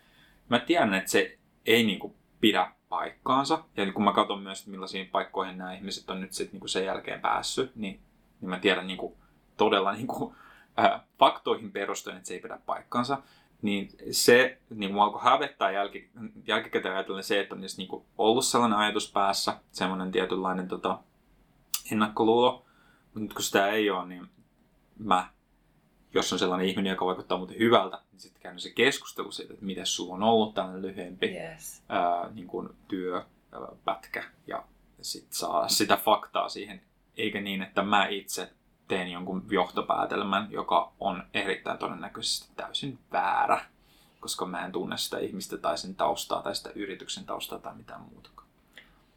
Mä tiedän, että se ei niin kuin pidä paikkaansa. Ja kun mä katson myös, että millaisiin paikkoihin nämä ihmiset on nyt sit niin kuin sen jälkeen päässyt, niin, niin mä tiedän niin todella niin kuin, äh, faktoihin perustuen, että se ei pidä paikkaansa. Niin se niin kuin alkoi hävettää jälki, jälkikäteen ajatellen se, että on niin kuin ollut sellainen ajatus päässä, semmoinen tietynlainen tota, ennakkoluulo. Mutta nyt kun sitä ei ole, niin mä jos on sellainen ihminen, joka vaikuttaa muuten hyvältä, niin sitten käydään se keskustelu siitä, että miten sulla on ollut tällainen lyhyempi yes. ää, niin kuin työpätkä ja sitten saa sitä faktaa siihen, eikä niin, että mä itse teen jonkun johtopäätelmän, joka on erittäin todennäköisesti täysin väärä, koska mä en tunne sitä ihmistä tai sen taustaa tai sitä yrityksen taustaa tai mitään muuta.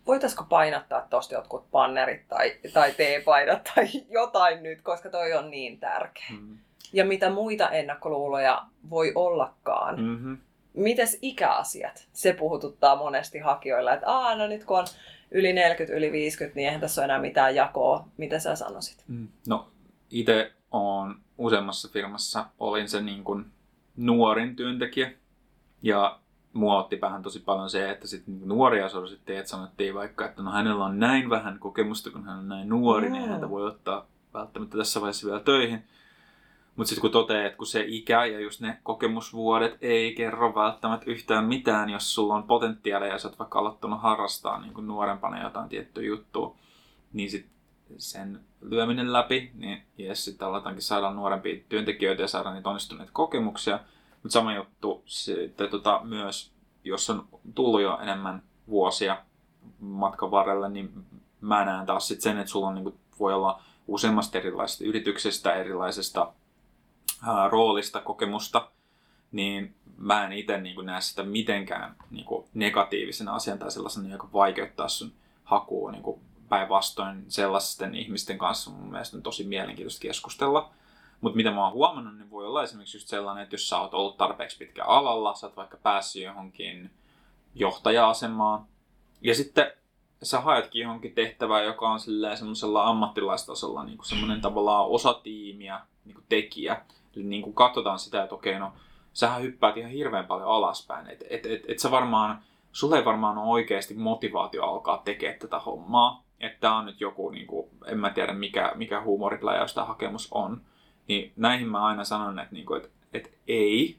Voitaisiko painattaa tuosta jotkut pannerit tai, tai teepaidat tai jotain nyt, koska toi on niin tärkeä. Mm ja mitä muita ennakkoluuloja voi ollakaan. Mm-hmm. Mites ikäasiat? Se puhututtaa monesti hakijoilla, että Aa, no nyt kun on yli 40, yli 50, niin eihän tässä ole enää mitään jakoa. Mitä sä sanoisit? Mm. No, itse on useammassa firmassa, olin se niin kuin nuorin työntekijä. Ja mua otti päähän tosi paljon se, että sit niin nuoria sorsitte, että sanottiin vaikka, että no hänellä on näin vähän kokemusta, kun hän on näin nuori, mm. niin häntä voi ottaa välttämättä tässä vaiheessa vielä töihin. Mutta sitten kun toteaa, että kun se ikä ja just ne kokemusvuodet ei kerro välttämättä yhtään mitään, jos sulla on potentiaalia ja sä oot vaikka aloittanut harrastaa niin nuorempana jotain tiettyä juttua, niin sitten sen lyöminen läpi, niin jes, sitten aletaankin saada nuorempia työntekijöitä ja saada niitä onnistuneita kokemuksia. Mutta sama juttu sitten tota, myös, jos on tullut jo enemmän vuosia matkan varrella, niin mä näen taas sit sen, että sulla on, niin kuin, voi olla useammasta erilaisesta yrityksestä, erilaisesta roolista, kokemusta, niin mä en itse niin näe sitä mitenkään niin kuin negatiivisena asian tai sellaisena, joka vaikeuttaa sun hakua niin päinvastoin sellaisten ihmisten kanssa mun mielestä on tosi mielenkiintoista keskustella. Mutta mitä mä oon huomannut, niin voi olla esimerkiksi just sellainen, että jos sä oot ollut tarpeeksi pitkä alalla, sä oot vaikka päässyt johonkin johtaja-asemaan, ja sitten sä haetkin johonkin tehtävään, joka on semmoisella ammattilaistasolla niin semmoinen tavallaan osa tiimiä, niin tekijä, niin kuin katsotaan sitä, että okei, no sähän hyppäät ihan hirveän paljon alaspäin. Että et, et, et sä varmaan, sulle ei varmaan ole oikeasti motivaatio alkaa tekemään tätä hommaa. Että tämä on nyt joku, niin kuin, en mä tiedä mikä, mikä huumoripläjäys tämä hakemus on. Niin näihin mä aina sanon, että, niin kuin, että, että ei,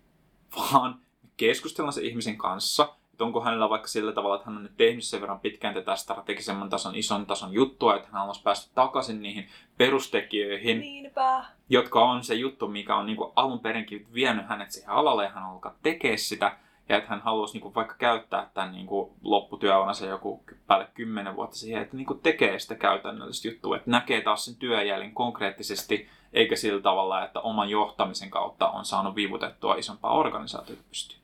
vaan keskustellaan se ihmisen kanssa, että onko hänellä vaikka sillä tavalla, että hän on nyt tehnyt sen verran pitkään tätä strategisemman tason, ison tason juttua, että hän haluaisi päästä takaisin niihin perustekijöihin, Niinpä. Jotka on se juttu, mikä on niin alun perinkin vienyt hänet siihen alalle ja hän alkaa tekemään sitä. Ja että hän haluaisi niin vaikka käyttää tämän niin lopputyöuransa joku päälle kymmenen vuotta siihen, että niin tekee sitä käytännöllistä juttua, että näkee taas sen työjäljen konkreettisesti, eikä sillä tavalla, että oman johtamisen kautta on saanut viivutettua isompaa organisaatiota pystyyn.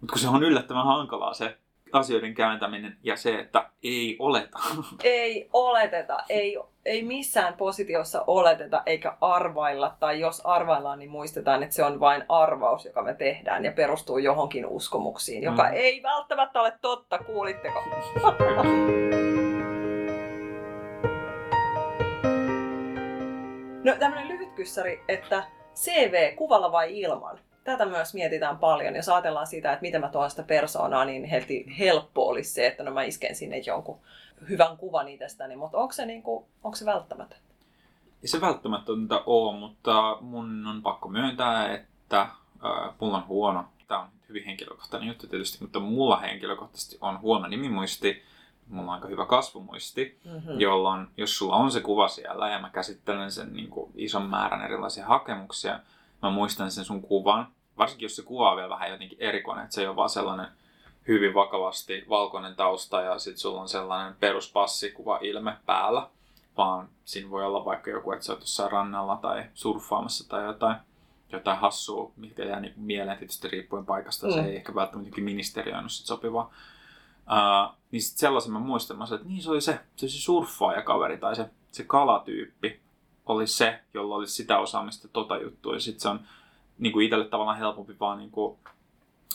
Mutta kun se on yllättävän hankalaa se asioiden kääntäminen ja se, että ei oleta. Ei oleteta, ei, ei missään positiossa oleteta eikä arvailla. Tai jos arvaillaan, niin muistetaan, että se on vain arvaus, joka me tehdään ja perustuu johonkin uskomuksiin, joka Mm. ei välttämättä ole totta. Kuulitteko? No tämmöinen lyhyt kyssäri, että CV kuvalla vai ilman? Tätä myös mietitään paljon. Jos ajatellaan sitä, että miten mä tuon sitä persoonaa, niin heti helppo olisi se, että no mä isken sinne jonkun hyvän kuvan itsestäni. Mutta onko se, niinku, onko se välttämätöntä? Ei se välttämätöntä ole, mutta mun on pakko myöntää, että äh, mulla on huono, tämä on hyvin henkilökohtainen juttu tietysti, mutta mulla henkilökohtaisesti on huono nimimuisti, mulla on aika hyvä kasvumuisti, Mm-hmm. jolloin jos sulla on se kuva siellä ja mä käsittelen sen niin kuin ison määrän erilaisia hakemuksia, mä muistan sen sun kuvan, varsinkin jos se kuva on vielä vähän jotenkin erikoinen, että se ei ole vaan sellainen hyvin vakavasti valkoinen tausta ja sitten sulla on sellainen peruspassikuva ilme päällä, vaan siinä voi olla vaikka joku, että sä oot jossain rannalla tai surffaamassa tai jotain, jotain hassua, mitkä jää niin mieleen tietysti riippuen paikasta, se Mm. ei ehkä välttämättä jokin ministeriö on sit sopivaa. Uh, niin sit sellaisen mä muistan, mä sanoin, että niin se oli se, se, oli se surffaajakaveri tai se, se kalatyyppi oli se, jolla oli sitä osaamista tota juttua. Ja sit se on niin kuin itselle tavallaan helpompi vaan, niin kuin,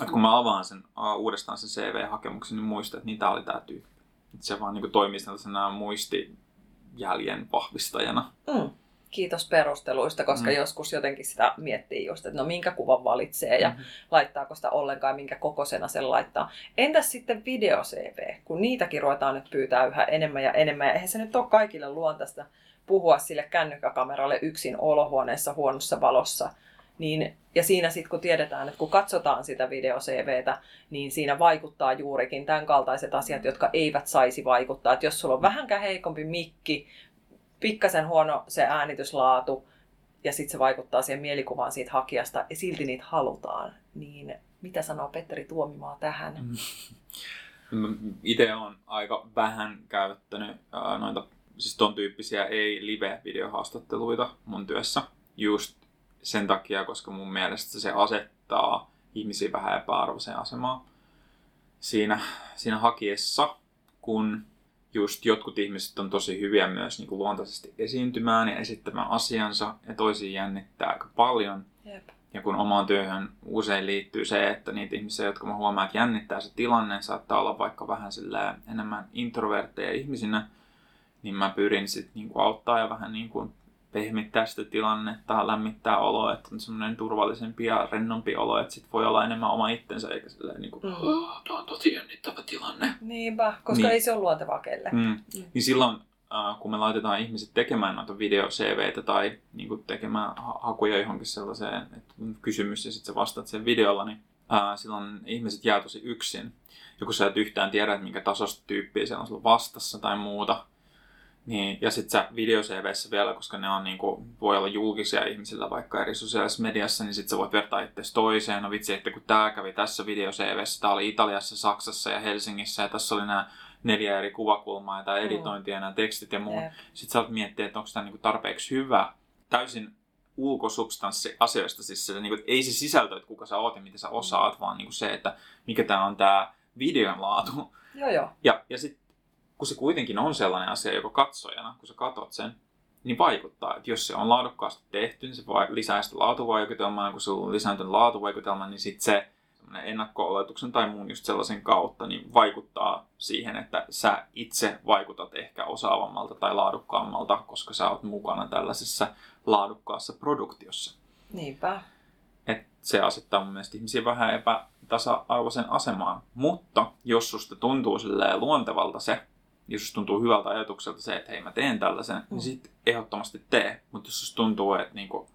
että kun mä avaan sen, uh, uudestaan sen CV-hakemuksen, niin muistan, että niin tää oli tää tyyppi. Et se vaan niin kuin toimii sellaisena muistijäljen vahvistajana. Mm. Kiitos perusteluista, koska Mm. joskus jotenkin sitä miettii just, että no minkä kuvan valitsee ja Mhm. laittaako sitä ollenkaan, minkä kokoisena sen laittaa. Entäs sitten video-CV, kun niitäkin ruvetaan nyt pyytää yhä enemmän ja enemmän. Ja eihän se nyt ole kaikille luontaista puhua sille kännykkäkameralle yksin olohuoneessa huonossa valossa. Niin, ja siinä sitten kun tiedetään, että kun katsotaan sitä video-CVtä, niin siinä vaikuttaa juurikin tämän kaltaiset asiat, jotka eivät saisi vaikuttaa. Että jos sulla on vähänkään heikompi mikki, pikkasen huono se äänityslaatu, ja sitten se vaikuttaa siihen mielikuvaan siitä hakijasta, ja silti niitä halutaan, niin mitä sanoo Petteri Tuomimaa tähän? Itse on aika vähän käyttänyt noita siis ton tyyppisiä ei-live-videohaastatteluita mun työssä. Just sen takia, koska mun mielestä se asettaa ihmisiä vähän epäarvoiseen asemaan siinä, siinä hakiessa, kun just jotkut ihmiset on tosi hyviä myös niin kuin luontaisesti esiintymään ja esittämään asiansa ja toisiin jännittää aika paljon. Jep. Ja kun omaan työhön usein liittyy se, että niitä ihmisiä, jotka mä huomaan, että jännittää se tilanne, saattaa olla vaikka vähän enemmän introvertteja ihmisinä, niin mä pyrin sitten niinku auttaa ja vähän niinku pehmittää sitä tilannetta, lämmittää oloa, että on semmoinen turvallisempi ja rennompi olo, että sit voi olla enemmän oma itsensä, eikä silleen niinku, Mm. mm. tuo on tosi jännittävä tilanne. Niinpä, koska Niin. ei se ole luontevaa kelle. Mm. Mm. Niin silloin, äh, kun me laitetaan ihmiset tekemään noita video-CVtä tai niin kuin tekemään ha- hakuja johonkin sellaiseen, että kysymys ja sitten sä vastaat sen videolla, niin äh, silloin ihmiset jää tosi yksin. Ja kun sä et yhtään tiedä, että minkä tasosta tyyppiä siellä on sulla vastassa tai muuta, niin, ja sitten sä video vielä, koska ne on niinku, voi olla julkisia ihmisillä vaikka eri sosiaalisessa mediassa, niin sitten sä voit vertaa itse toiseen. No vitsi, että kun tää kävi tässä video tää oli Italiassa, Saksassa ja Helsingissä ja tässä oli nämä neljä eri kuvakulmaa ja tämä Mm. editointi ja nämä tekstit ja muu. Sitten sä oot miettiä, että onko tämä niinku tarpeeksi hyvä. Täysin ulkosubstanssi asioista, siis se, niinku, ei se sisältö, että kuka sä oot ja mitä sä osaat, vaan niinku se, että mikä tämä on tämä videon laatu. Joo, joo. Ja, ja sitten kun se kuitenkin on sellainen asia, joka katsojana, kun sä katot sen, niin vaikuttaa. Että jos se on laadukkaasti tehty, niin se lisää sitä laatuvaikutelmaa, kun sulla on lisääntynyt laatuvaikutelma, niin sitten se ennakko-oletuksen tai muun just sellaisen kautta niin vaikuttaa siihen, että sä itse vaikutat ehkä osaavammalta tai laadukkaammalta, koska sä oot mukana tällaisessa laadukkaassa produktiossa. Niinpä. Et se asettaa mun mielestä ihmisiä vähän epätasa-arvoisen asemaan. Mutta jos susta tuntuu luontevalta se, jos tuntuu hyvältä ajatukselta se, että hei mä teen tällaisen, niin mm. niin sitten ehdottomasti tee. Mutta jos susta tuntuu, että niinku,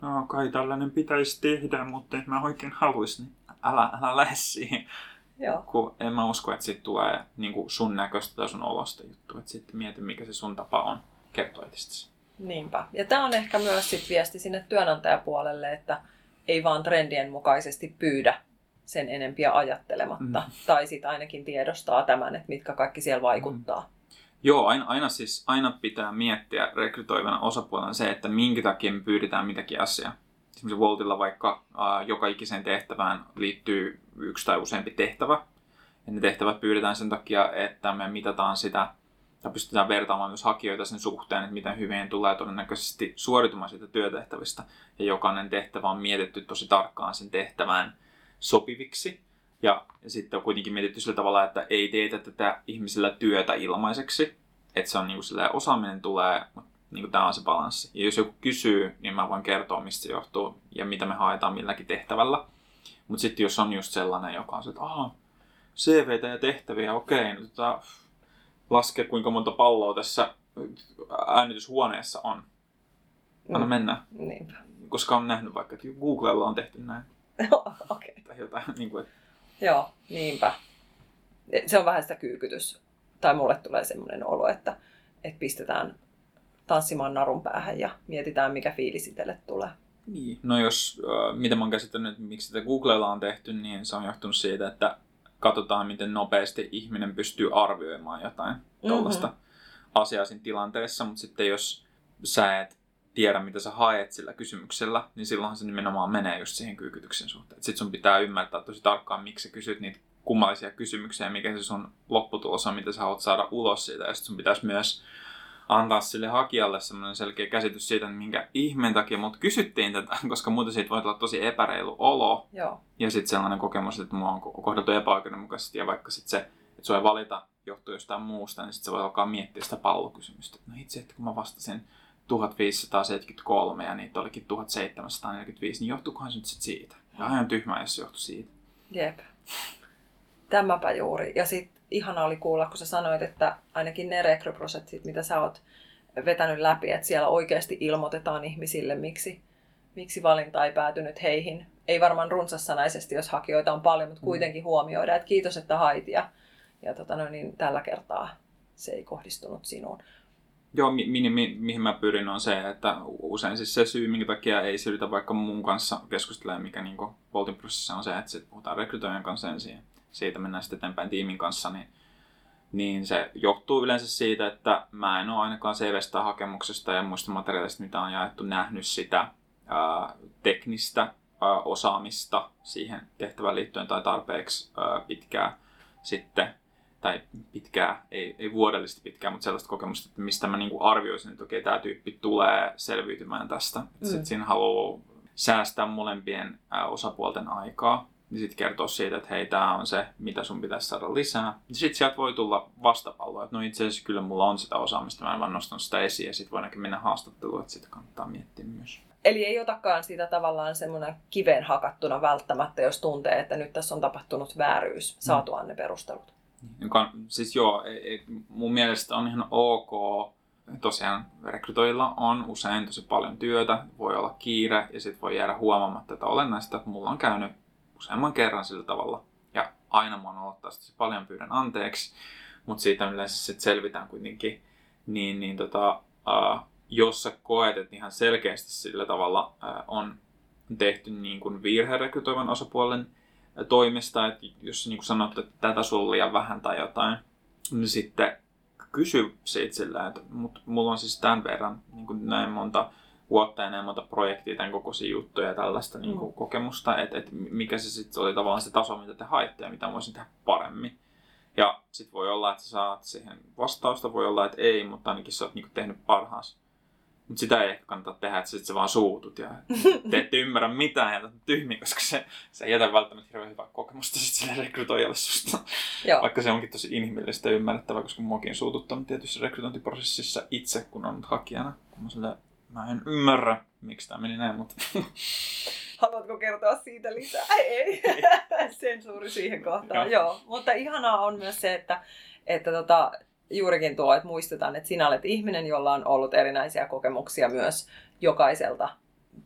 no kai tällainen pitäisi tehdä, mutta en mä oikein haluaisi, niin älä, älä lähde siihen. Joo. Kun en mä usko, että siitä tulee niinku sun näköistä tai sun olosta juttu. Että sitten mieti, mikä se sun tapa on kertoa itsestäsi. Niinpä. Ja tämä on ehkä myös sit viesti sinne työnantajapuolelle, että ei vaan trendien mukaisesti pyydä sen enempiä ajattelematta. Mm. Tai sitten ainakin tiedostaa tämän, että mitkä kaikki siellä vaikuttaa. Mm. Joo, aina, aina, siis, aina pitää miettiä rekrytoivana osapuolena se, että minkä takia me pyydetään mitäkin asiaa. Esimerkiksi Voltilla vaikka äh, joka ikiseen tehtävään liittyy yksi tai useampi tehtävä. Ja ne tehtävät pyydetään sen takia, että me mitataan sitä ja pystytään vertaamaan myös hakijoita sen suhteen, että miten hyvin tulee todennäköisesti suoritumaan siitä työtehtävistä. Ja jokainen tehtävä on mietitty tosi tarkkaan sen tehtävään sopiviksi. Ja sitten on kuitenkin mietitty sillä tavalla, että ei teetä tätä ihmisillä työtä ilmaiseksi. Että se on niin kuin osaaminen tulee, niin kuin tämä on se balanssi. Ja jos joku kysyy, niin mä voin kertoa, mistä se johtuu ja mitä me haetaan milläkin tehtävällä. Mutta sitten jos on just sellainen, joka on se, että Aha, CVtä ja tehtäviä, okei, no tota, laske kuinka monta palloa tässä äänityshuoneessa on. Anna mm. mennä. Niinpä. Koska on nähnyt vaikka, että Googlella on tehty näin. okay. Tai jotain. Niin kuin, että... Joo, niinpä. Se on vähän sitä kyykytys. Tai mulle tulee semmoinen olo, että, että pistetään tanssimaan narun päähän ja mietitään, mikä fiilis itselle tulee. Niin. No jos, äh, mitä mä oon käsittänyt, miksi sitä Googlella on tehty, niin se on johtunut siitä, että katsotaan, miten nopeasti ihminen pystyy arvioimaan jotain mm-hmm. tuollaista asiaa siinä tilanteessa, mutta sitten jos sä et tiedä, mitä sä haet sillä kysymyksellä, niin silloinhan se nimenomaan menee just siihen kyykytyksen suhteen. Sitten sun pitää ymmärtää tosi tarkkaan, miksi sä kysyt niitä kummallisia kysymyksiä, mikä se sun lopputulos on, mitä sä haluat saada ulos siitä. Ja sitten sun pitäisi myös antaa sille hakijalle semmoinen selkeä käsitys siitä, että minkä ihmeen takia mut kysyttiin tätä, koska muuten siitä voi tulla tosi epäreilu olo. Joo. Ja sitten sellainen kokemus, että mua on kohdeltu epäoikeudenmukaisesti ja vaikka sitten se, että sua ei valita johtuu jostain muusta, niin sitten se voi alkaa miettiä sitä pallokysymystä. No itse, että kun mä vastasin 1573 ja niitä olikin 1745, niin johtuukohan se nyt sit siitä? Ja ihan tyhmä, jos se johtuu siitä. Jep. Tämäpä juuri. Ja sitten ihana oli kuulla, kun sä sanoit, että ainakin ne rekryprosessit, mitä sä oot vetänyt läpi, että siellä oikeasti ilmoitetaan ihmisille, miksi, miksi valinta ei päätynyt heihin. Ei varmaan runsassanaisesti, jos hakijoita on paljon, mutta mm. kuitenkin huomioida, että kiitos, että hait ja, ja tota no, niin tällä kertaa se ei kohdistunut sinuun. Joo, mi, mi, mi, mihin mä pyrin on se, että usein siis se syy, minkä takia ei syrjitä vaikka mun kanssa keskustelemaan, mikä niin Voltin prosessissa on se, että sit puhutaan rekrytoijan kanssa ensin siitä mennään sitten eteenpäin tiimin kanssa, niin, niin se johtuu yleensä siitä, että mä en ole ainakaan CVstä hakemuksesta ja muista materiaalista, mitä on jaettu, nähnyt sitä ää, teknistä ää, osaamista siihen tehtävään liittyen tai tarpeeksi ää, pitkää sitten tai pitkää, ei, ei vuodellisesti pitkää, mutta sellaista kokemusta, että mistä mä niinku arvioisin, että okei, tämä tyyppi tulee selviytymään tästä. Mm. Sitten siinä haluaa säästää molempien osapuolten aikaa niin sitten kertoo siitä, että hei, tämä on se, mitä sun pitäisi saada lisää. Sitten sieltä voi tulla vastapallo, että no itse asiassa kyllä mulla on sitä osaamista, mä en vaan nostanut sitä esiin ja sitten voidaankin mennä haastatteluun, että sitä kannattaa miettiä myös. Eli ei otakaan sitä tavallaan semmoinen kiveen hakattuna välttämättä, jos tuntee, että nyt tässä on tapahtunut vääryys, saatuaan ne perustelut. Joka, siis joo, ei, ei, mun mielestä on ihan ok. Tosiaan rekrytoilla on usein tosi paljon työtä, voi olla kiire ja sitten voi jäädä huomaamatta, että olennaista, mulla on käynyt useamman kerran sillä tavalla. Ja aina mä oon aloittaa sitä paljon pyydän anteeksi, mutta siitä yleensä sitten selvitään kuitenkin. Niin, niin tota, uh, jos sä koet, että ihan selkeästi sillä tavalla uh, on tehty niin kuin virhe rekrytoivan osapuolen toimesta, että jos niin sanot, että tätä sulla on liian vähän tai jotain, niin sitten kysy siitä sillä, että mut, mulla on siis tämän verran niin kuin näin monta vuotta enää monta projektia, tämän kokoisia juttuja ja tällaista mm. niin kuin, kokemusta, että et mikä se sitten oli tavallaan se taso, mitä te haitte ja mitä voisin tehdä paremmin. Ja sitten voi olla, että sä saat siihen vastausta, voi olla, että ei, mutta ainakin sä oot niin kuin, tehnyt parhaas. Mutta sitä ei ehkä kannata tehdä, että sit sä vaan suutut ja te ette ymmärrä mitään ja tyhmi, koska se, se ei jätä välttämättä hirveän hyvää kokemusta sit sille rekrytoijalle susta. Joo. Vaikka se onkin tosi inhimillistä ja ymmärrettävää, koska muakin suututtanut tietyssä rekrytointiprosessissa itse, kun on hakijana. Kun mä sille mä en ymmärrä, miksi tämä meni näin, mutta... Haluatko kertoa siitä lisää? Ei. Sensuuri siihen kohtaan, Joo. joo. Mutta ihanaa on myös se, että, että tota, juurikin tuo, että muistetaan, että sinä olet ihminen, jolla on ollut erinäisiä kokemuksia myös jokaiselta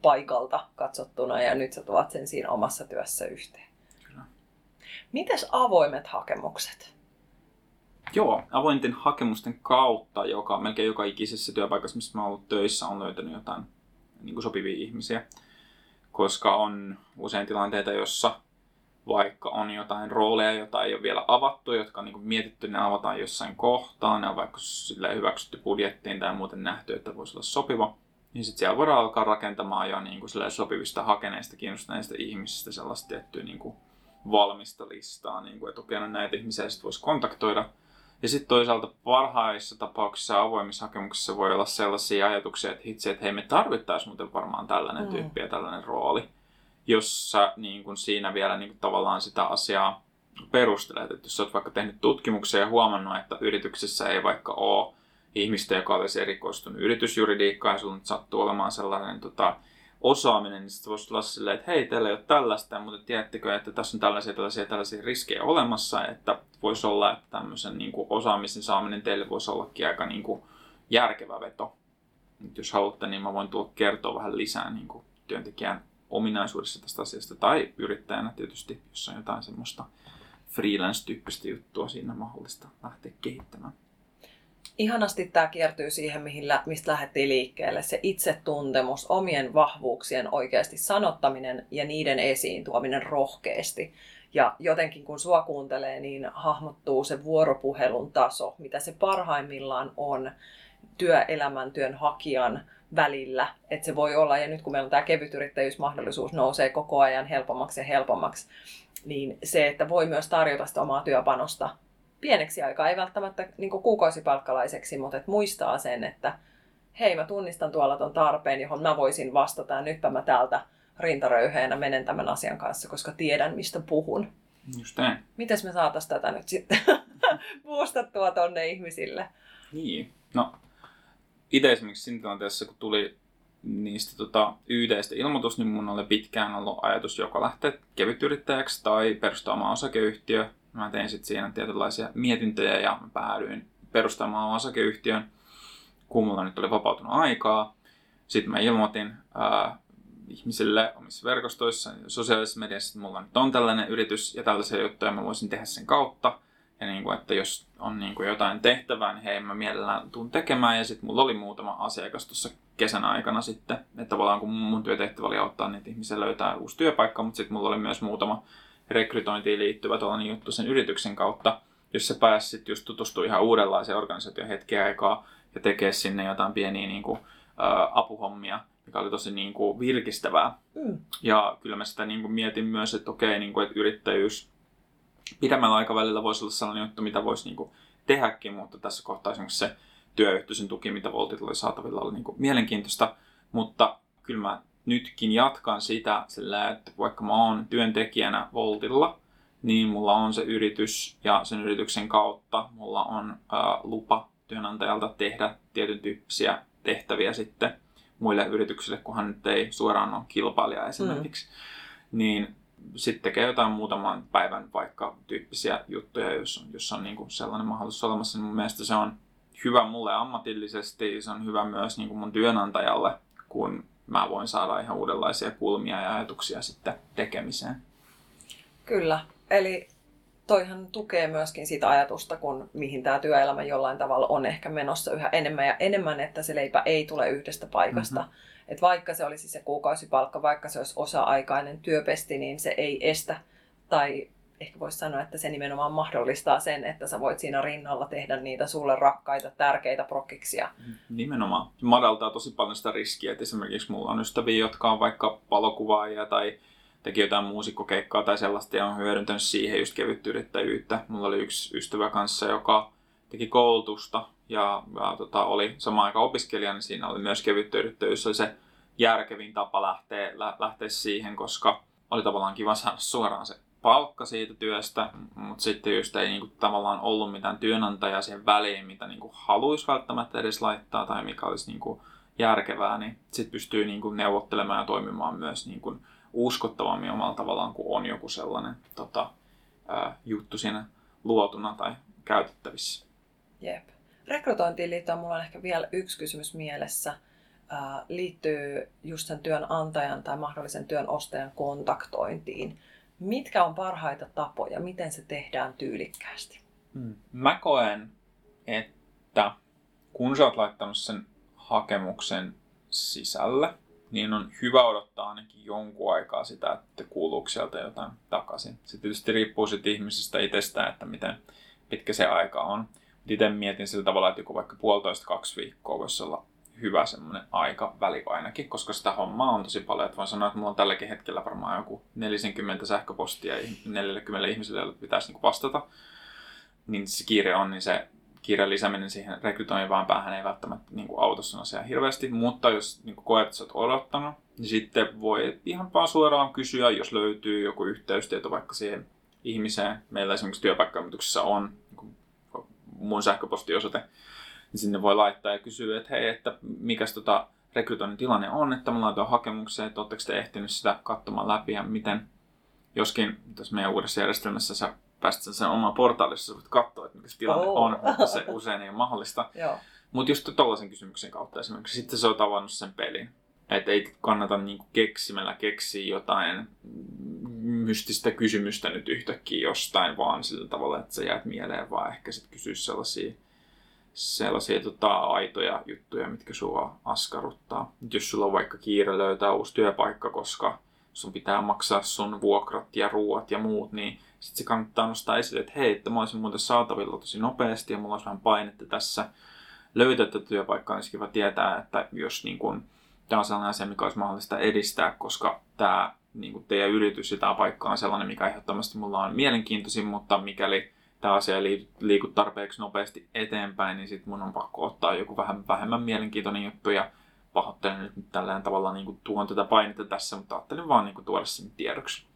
paikalta katsottuna ja nyt sä tuot sen siinä omassa työssä yhteen. Kyllä. Mites avoimet hakemukset? Joo, avointen hakemusten kautta, joka melkein joka ikisessä työpaikassa, missä mä oon ollut töissä, on löytänyt jotain niin kuin sopivia ihmisiä. Koska on usein tilanteita, jossa vaikka on jotain rooleja, joita ei ole vielä avattu, jotka on niin mietitty, ne avataan jossain kohtaa, ne on vaikka silleen hyväksytty budjettiin tai muuten nähty, että voisi olla sopiva, niin sitten siellä voidaan alkaa rakentamaan jo niin kuin sopivista hakeneista, kiinnostuneista ihmisistä sellaista tiettyä niin kuin valmista listaa, niin kuin, että okei, no näitä ihmisiä sitten voisi kontaktoida. Ja sitten toisaalta parhaissa tapauksissa avoimissa hakemuksissa voi olla sellaisia ajatuksia, että hitse, että hei me tarvittaisiin muuten varmaan tällainen Mm. tyyppi ja tällainen rooli, jossa niin kun siinä vielä niin kun tavallaan sitä asiaa perustelet. Että jos olet vaikka tehnyt tutkimuksia ja huomannut, että yrityksessä ei vaikka ole ihmistä, joka olisi erikoistunut yritysjuridiikkaan ja sinulla nyt sattuu olemaan sellainen tota, osaaminen, niin sitten voisi tulla silleen, että hei, teillä ei ole tällaista, mutta tiedättekö, että tässä on tällaisia, tällaisia, tällaisia riskejä olemassa, että voisi olla, että tämmöisen niin kuin, osaamisen saaminen teille voisi ollakin aika niin kuin, järkevä veto. Nyt jos haluatte, niin mä voin tulla kertoa vähän lisää niin kuin, työntekijän ominaisuudessa tästä asiasta, tai yrittäjänä tietysti, jos on jotain semmoista freelance-tyyppistä juttua siinä mahdollista lähteä kehittämään. Ihanasti tämä kiertyy siihen, mihin lä- mistä lähdettiin liikkeelle. Se itsetuntemus, omien vahvuuksien oikeasti sanottaminen ja niiden esiin tuominen rohkeasti. Ja jotenkin kun sua kuuntelee, niin hahmottuu se vuoropuhelun taso, mitä se parhaimmillaan on työelämän, työnhakijan välillä. Että se voi olla, ja nyt kun meillä on tämä kevytyrittäjyysmahdollisuus nousee koko ajan helpommaksi ja helpommaksi, niin se, että voi myös tarjota sitä omaa työpanosta pieneksi aikaa, ei välttämättä niin kuukausipalkkalaiseksi, mutta että muistaa sen, että hei mä tunnistan tuolla ton tarpeen, johon mä voisin vastata ja nytpä mä täältä rintaröyheenä menen tämän asian kanssa, koska tiedän mistä puhun. Just näin. Mites me saatais tätä nyt sitten boostattua tonne ihmisille? Niin. No, itse esimerkiksi siinä tilanteessa, kun tuli niistä tota, YDstä ilmoitus, niin mun oli pitkään ollut ajatus joko lähteä kevytyrittäjäksi tai perustaa oma osakeyhtiö. Mä tein sitten siinä tietynlaisia mietintöjä ja mä päädyin perustamaan osakeyhtiön, kun mulla nyt oli vapautunut aikaa. Sitten mä ilmoitin ää, ihmisille omissa verkostoissa sosiaalisessa mediassa, että mulla nyt on tällainen yritys ja tällaisia juttuja, mä voisin tehdä sen kautta. Ja niin kuin, että jos on niin kuin jotain tehtävää, niin hei, mä mielellään tuun tekemään. Ja sitten mulla oli muutama asiakas tuossa kesän aikana sitten. Että tavallaan kun mun työtehtävä oli auttaa niitä ihmisiä löytää uusi työpaikka, mutta sitten mulla oli myös muutama rekrytointiin liittyvä tällainen juttu sen yrityksen kautta, jossa pääsi sitten just tutustua ihan uudenlaiseen organisaatioon hetken aikaa ja tekee sinne jotain pieniä niin kuin, ä, apuhommia, mikä oli tosi niin kuin, virkistävää. Mm. Ja kyllä mä sitä niin kuin mietin myös, että okei, niin kuin, että yrittäjyys pidemmällä aikavälillä voisi olla sellainen juttu, mitä voisi niin kuin tehdäkin, mutta tässä kohtaa esimerkiksi se työyhteisön tuki, mitä Voltilla oli saatavilla, oli niin kuin mielenkiintoista. Mutta kyllä mä nytkin jatkan sitä sillä, että vaikka mä oon työntekijänä Voltilla, niin mulla on se yritys ja sen yrityksen kautta mulla on ää, lupa työnantajalta tehdä tietyn tyyppisiä tehtäviä sitten muille yrityksille, kunhan nyt ei suoraan ole kilpailija esimerkiksi. Mm. Niin sitten tekee jotain muutaman päivän vaikka tyyppisiä juttuja, jos on, jos on niin kuin sellainen mahdollisuus olemassa, niin mun mielestä se on hyvä mulle ammatillisesti, se on hyvä myös niin kuin mun työnantajalle, kun mä voin saada ihan uudenlaisia kulmia ja ajatuksia sitten tekemiseen. Kyllä, eli toihan tukee myöskin sitä ajatusta, kun mihin tämä työelämä jollain tavalla on ehkä menossa yhä enemmän ja enemmän, että se leipä ei tule yhdestä paikasta. Mm-hmm. Et vaikka se olisi se kuukausipalkka, vaikka se olisi osa-aikainen työpesti, niin se ei estä tai ehkä voisi sanoa, että se nimenomaan mahdollistaa sen, että sä voit siinä rinnalla tehdä niitä sulle rakkaita, tärkeitä prokkiksia. Nimenomaan. Madaltaa tosi paljon sitä riskiä, että esimerkiksi mulla on ystäviä, jotka on vaikka valokuvaajia tai teki jotain muusikkokeikkaa tai sellaista ja on hyödyntänyt siihen just kevyttä yrittäjyyttä. Mulla oli yksi ystävä kanssa, joka teki koulutusta ja, ja tota, oli samaan aikaan opiskelija, niin siinä oli myös kevyttä yrittäjyys. oli se järkevin tapa lähteä, lä, lähteä siihen, koska oli tavallaan kiva saada suoraan se palkka siitä työstä, mutta sitten just ei niinku tavallaan ollut mitään työnantajaa siihen väliin, mitä niinku haluaisi välttämättä edes laittaa tai mikä olisi niinku järkevää, niin sitten pystyy niinku neuvottelemaan ja toimimaan myös niinku uskottavammin omalla tavallaan, kun on joku sellainen tota, ää, juttu siinä luotuna tai käytettävissä. Jep. Rekrytointiin liittyen mulla on ehkä vielä yksi kysymys mielessä. Ää, liittyy just sen työnantajan tai mahdollisen työn ostajan kontaktointiin. Mitkä on parhaita tapoja? Miten se tehdään tyylikkäästi? Hmm. Mä koen, että kun sä oot laittanut sen hakemuksen sisälle, niin on hyvä odottaa ainakin jonkun aikaa sitä, että kuuluuko sieltä jotain takaisin. Se tietysti riippuu siitä ihmisestä itsestään, että miten pitkä se aika on. Itse mietin sillä tavalla, että joku vaikka puolitoista kaksi viikkoa voisi olla hyvä semmoinen aika väli ainakin, koska sitä hommaa on tosi paljon. Että voin sanoa, että mulla on tälläkin hetkellä varmaan joku 40 sähköpostia 40 ihmisille, joille pitäisi niin vastata. Niin se kiire on, niin se kiireen lisääminen siihen rekrytoivaan päähän ei välttämättä niin kuin auta sun asiaa hirveästi, mutta jos niin kuin koet, että sä oot odottanut, niin sitten voi ihan vaan suoraan kysyä, jos löytyy joku yhteystieto vaikka siihen ihmiseen. Meillä esimerkiksi työpaikkailmoituksessa on mun sähköpostiosoite, niin sinne voi laittaa ja kysyä, että hei, että mikäs tota rekrytoinnin tilanne on, että mä laitoin hakemuksen, että oletteko te ehtinyt sitä katsomaan läpi ja miten, joskin tässä meidän uudessa järjestelmässä sä päästä sen omaan portaalissa, voit katsoa, että mikä se tilanne oh. on, mutta se usein ei ole mahdollista. Mutta just tuollaisen kysymyksen kautta esimerkiksi sitten se on tavannut sen pelin. Että ei kannata niinku keksimällä keksiä jotain mystistä kysymystä nyt yhtäkkiä jostain, vaan sillä tavalla, että sä jäät mieleen, vaan ehkä sitten kysyisi sellaisia, sellaisia tota, aitoja juttuja, mitkä sua askarruttaa. Jos sulla on vaikka kiire löytää uusi työpaikka, koska sun pitää maksaa sun vuokrat ja ruuat ja muut, niin sitten se kannattaa nostaa esille, että hei, että mä olisin muuten saatavilla tosi nopeasti ja mulla olisi vähän painetta tässä löytää tätä työpaikkaa, niin kiva tietää, että jos niin kun, tämä on sellainen asia, mikä olisi mahdollista edistää, koska tämä niin kuin teidän yritys ja tämä paikka on sellainen, mikä ehdottomasti mulla on mielenkiintoisin, mutta mikäli tämä asia ei liiku tarpeeksi nopeasti eteenpäin, niin sitten mun on pakko ottaa joku vähän vähemmän mielenkiintoinen juttu ja pahoittelen nyt tällä tavalla niin kuin tuon tätä painetta tässä, mutta ajattelin vaan niin kuin tuoda sen tiedoksi.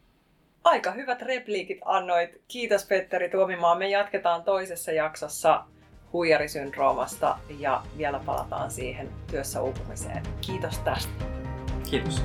Aika hyvät repliikit annoit. Kiitos Petteri Tuomimaa. Me jatketaan toisessa jaksossa huijarisyndroomasta ja vielä palataan siihen työssä uupumiseen. Kiitos tästä. Kiitos.